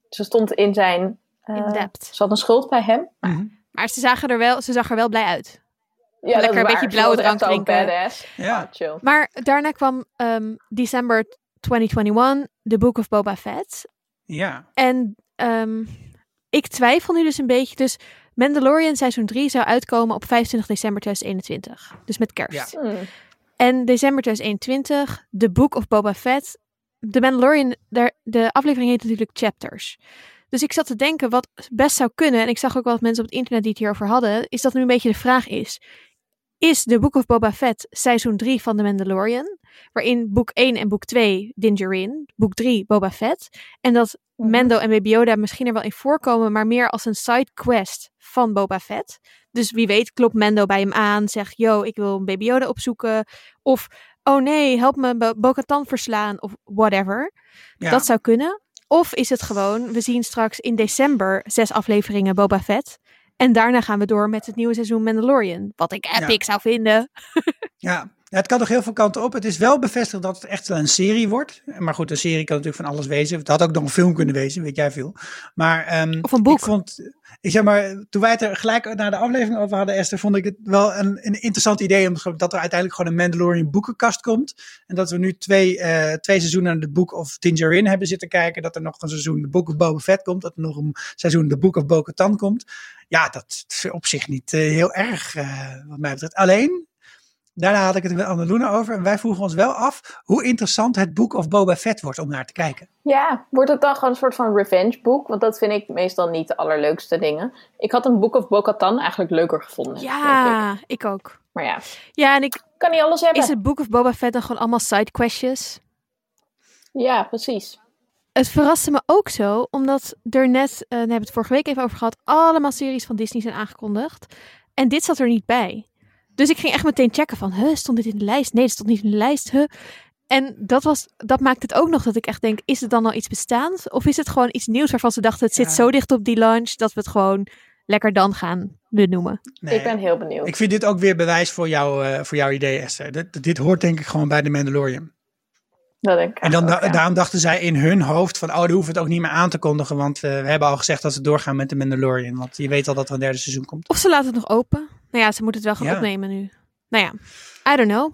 Ze stond in zijn... eh, In debt. Ze had een schuld bij hem. Maar ze, zagen er wel, ze zag er wel blij uit. Ja, dat Lekker een beetje blauwe drank drinken. badass. Ja. Ah, chill. Maar daarna kwam ehm, december 2021, The Book of Boba Fett. ja. En ehm, ik twijfel nu dus een beetje. Dus Mandalorian seizoen 3 zou uitkomen op 25 december 2021. Dus met kerst. Ja. Hmm. En december 2021, The Book of Boba Fett. The Mandalorian, de aflevering heet natuurlijk Chapters. Dus ik zat te denken wat best zou kunnen, en ik zag ook wel wat mensen op het internet die het hierover hadden, is dat nu een beetje de vraag is. Is The Book of Boba Fett seizoen 3 van The Mandalorian? Waarin boek 1 en boek 2 Din Djarin, boek 3 Boba Fett. En dat Mando en Baby Yoda misschien er wel in voorkomen, maar meer als een side quest van Boba Fett. Dus wie weet klopt Mando bij hem aan, zegt, yo, ik wil een Baby Yoda opzoeken. Of, oh nee, help me Bo- Bo-Katan verslaan, of whatever. Ja. Dat zou kunnen. Of is het gewoon, we zien straks in december zes afleveringen Boba Fett. En daarna gaan we door met het nieuwe seizoen Mandalorian. Wat ik epic zou vinden. Ja. Ja, het kan nog heel veel kanten op. Het is wel bevestigd dat het echt wel een serie wordt. Maar goed, een serie kan natuurlijk van alles wezen. Het had ook nog een film kunnen wezen, weet jij veel. Maar, ehm, Of een boek. Ik vond, ik zeg maar, toen wij het er gelijk naar de aflevering over hadden, Esther, vond ik het wel een, een interessant idee. Omdat er uiteindelijk gewoon een Mandalorian boekenkast komt. En dat we nu twee, eh, twee seizoenen naar de Book of Din Djarin hebben zitten kijken. Dat er nog een seizoen de Book of Boba Fett komt. Dat er nog een seizoen de Book of Bo-Katan komt. Ja, dat is op zich niet eh, heel erg, eh, wat mij betreft. Alleen, Daarna had ik het met Annaluna over. En wij vroegen ons wel af hoe interessant het boek of Boba Fett wordt om naar te kijken. Ja, wordt het dan gewoon een soort van revenge boek? Want dat vind ik meestal niet de allerleukste dingen. Ik had een Book of Bo-Katan eigenlijk leuker gevonden. ik. Ja, ik ook. Maar ja, Ja, en ik, kan niet alles hebben. is het Book of Boba Fett dan gewoon allemaal sidequestjes? Ja, precies. Het verraste me ook zo, omdat er net, eh, daar hebben we het vorige week even over gehad, allemaal series van Disney zijn aangekondigd. En dit zat er niet bij. Dus ik ging echt meteen checken van, huh, stond dit in de lijst? Nee, het stond niet in de lijst. Huh. En dat, was, dat maakt het ook nog dat ik echt denk, is het dan al iets bestaand? Of is het gewoon iets nieuws waarvan ze dachten, het zit Ja. zo dicht op die launch, dat we het gewoon lekker dan gaan benoemen. Nee, Ik ben heel benieuwd. ik vind dit ook weer bewijs voor, jou, eh, voor jouw idee, Esther. Dit, dit hoort denk ik gewoon bij de Mandalorian. Dat denk ik En dan, eigenlijk ook, ja. daarom dachten zij in hun hoofd van, oh, dan hoeven we het ook niet meer aan te kondigen. Want eh, we hebben al gezegd dat ze doorgaan met de Mandalorian. Want je weet al dat er een derde seizoen komt. Of ze laten het nog open. Nou ja, ze moeten het wel gaan Ja. opnemen nu. Nou ja, I don't know.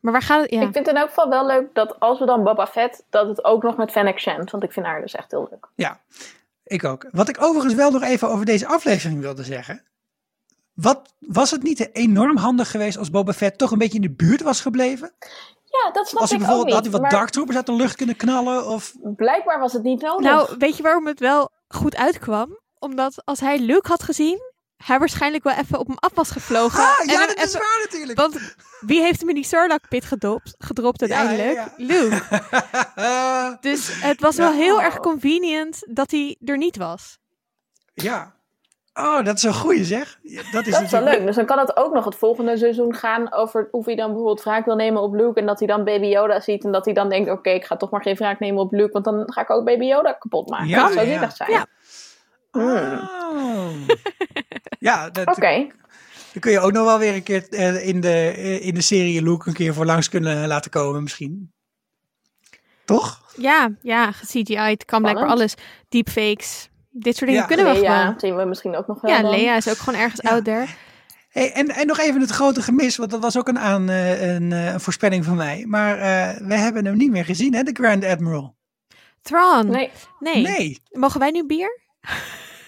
Maar waar gaat het? Ja. Ik vind het in elk geval wel leuk dat als we dan Boba Fett, dat het ook nog met Fennec Shand. Want ik vind haar dus echt heel leuk. Ja, ik ook. Wat ik overigens wel nog even over deze aflevering wilde zeggen. Wat, was het niet enorm handig geweest als Boba Fett toch een beetje in de buurt was gebleven? Ja, dat snap Als ik ook bijvoorbeeld niet. had hij wat maar Dark Troopers uit de lucht kunnen knallen? Of... blijkbaar was het niet nodig. Nou, weet je waarom het wel goed uitkwam? Omdat als hij Luke had gezien, hij waarschijnlijk wel even op hem af was gevlogen. Ah, En ja, dat is waar natuurlijk. Want wie heeft hem in die Sarlacc pit gedropt, gedropt Ja, ja, uiteindelijk? ja. Luke. Dus het was wel heel erg convenient dat hij er niet was. ja. Oh, dat is een goeie zeg. Ja, dat is, dat is wel leuk. Dus dan kan het ook nog het volgende seizoen gaan over of hij dan bijvoorbeeld wraak wil nemen op Luke. En dat hij dan Baby Yoda ziet. En dat hij dan denkt, oké, ik ga toch maar geen wraak nemen op Luke. Want dan ga ik ook Baby Yoda kapot maken. Ja, dat zou ja. zielig zijn. Ja. Oh. Ja, dat, Oké. dan kun je ook nog wel weer een keer eh, in, de, eh, in de serie Luke een keer voor langs kunnen laten komen misschien. Toch? Ja, ja, CGI, het kan blijkbaar alles. Deepfakes, dit soort dingen Ja. kunnen we Lea gewoon. zien we misschien ook nog wel Ja, dan. Lea is ook gewoon ergens Ja. out there. Hey, en, en nog even het grote gemis, want dat was ook een, aan, eh, een, eh, een voorspelling van mij. Maar eh, we hebben hem niet meer gezien, hè, de Grand Admiral. Thrawn. Nee. nee. Nee. Mogen wij nu bier?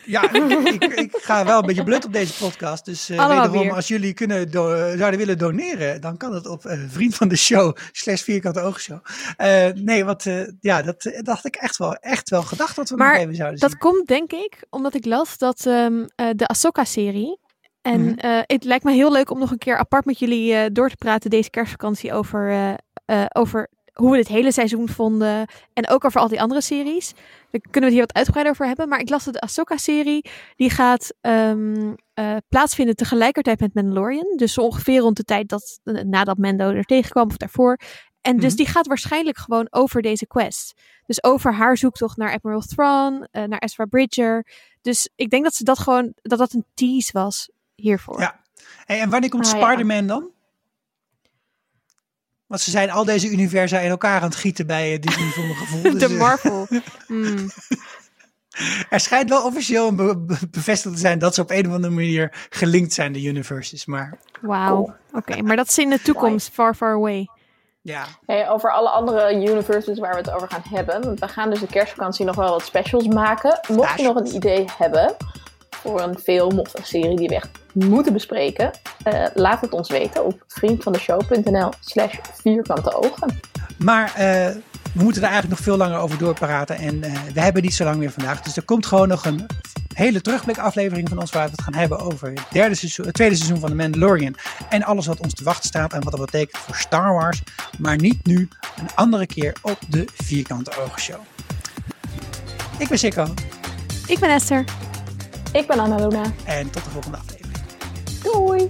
Ja, ik, ik ga wel een beetje blut op deze podcast. Dus Allemaal wederom, bier. als jullie kunnen zouden willen doneren, dan kan het op eh, vriend van de show, slash vierkante oogshow. Eh, nee, wat, eh, ja, dat dacht ik echt wel, echt wel gedacht dat we Maar nog even zouden Dat zien. komt denk ik omdat ik las dat ehm, eh, de Ahsoka-serie... En Mhm. het lijkt me heel leuk om nog een keer apart met jullie door te praten deze kerstvakantie over, over hoe we dit hele seizoen vonden. En ook over al die andere series. Daar kunnen we het hier wat uitgebreider over hebben. Maar ik las dat de Ahsoka-serie, die gaat ehm, eh, plaatsvinden tegelijkertijd met Mandalorian. Dus zo ongeveer rond de tijd dat, eh, nadat Mando er tegenkwam of daarvoor. En dus Mhm. die gaat waarschijnlijk gewoon over deze quest. Dus over haar zoektocht naar Admiral Thrawn, eh, naar Ezra Bridger. Dus ik denk dat ze dat gewoon, dat dat een tease was hiervoor. Ja. Hey, en wanneer komt Ah, ja. Spider-Man dan? Want ze zijn al deze universa in elkaar aan het gieten bij eh, Disney voor mijn gevoel. Dus, de eh, Marvel. Hmm. er schijnt wel officieel be- be- bevestigd te zijn dat ze op een of andere manier gelinkt zijn, de universes. Maar Wauw. Oké, maar dat is in de toekomst, far, far away. ja, Hey, over alle andere universes waar we het over gaan hebben. Want we gaan dus de kerstvakantie nog wel wat specials maken. Mocht je nog een idee hebben voor een film of een serie die we echt moeten bespreken. eh, laat het ons weten op vriendvandeshow.nl slash vierkante ogen. Maar eh, we moeten er eigenlijk nog veel langer over doorpraten. En eh, we hebben niet zo lang meer vandaag. Dus er komt gewoon nog een hele terugblikaflevering van ons waar we het gaan hebben over het, derde seizoen, het tweede seizoen van The Mandalorian. En alles wat ons te wachten staat en wat dat betekent voor Star Wars. Maar niet nu, een andere keer op de Vierkante Ogen Show. Ik ben Sikko Ik ben Esther. Ik ben Annaluna. en tot de volgende aflevering. Doei!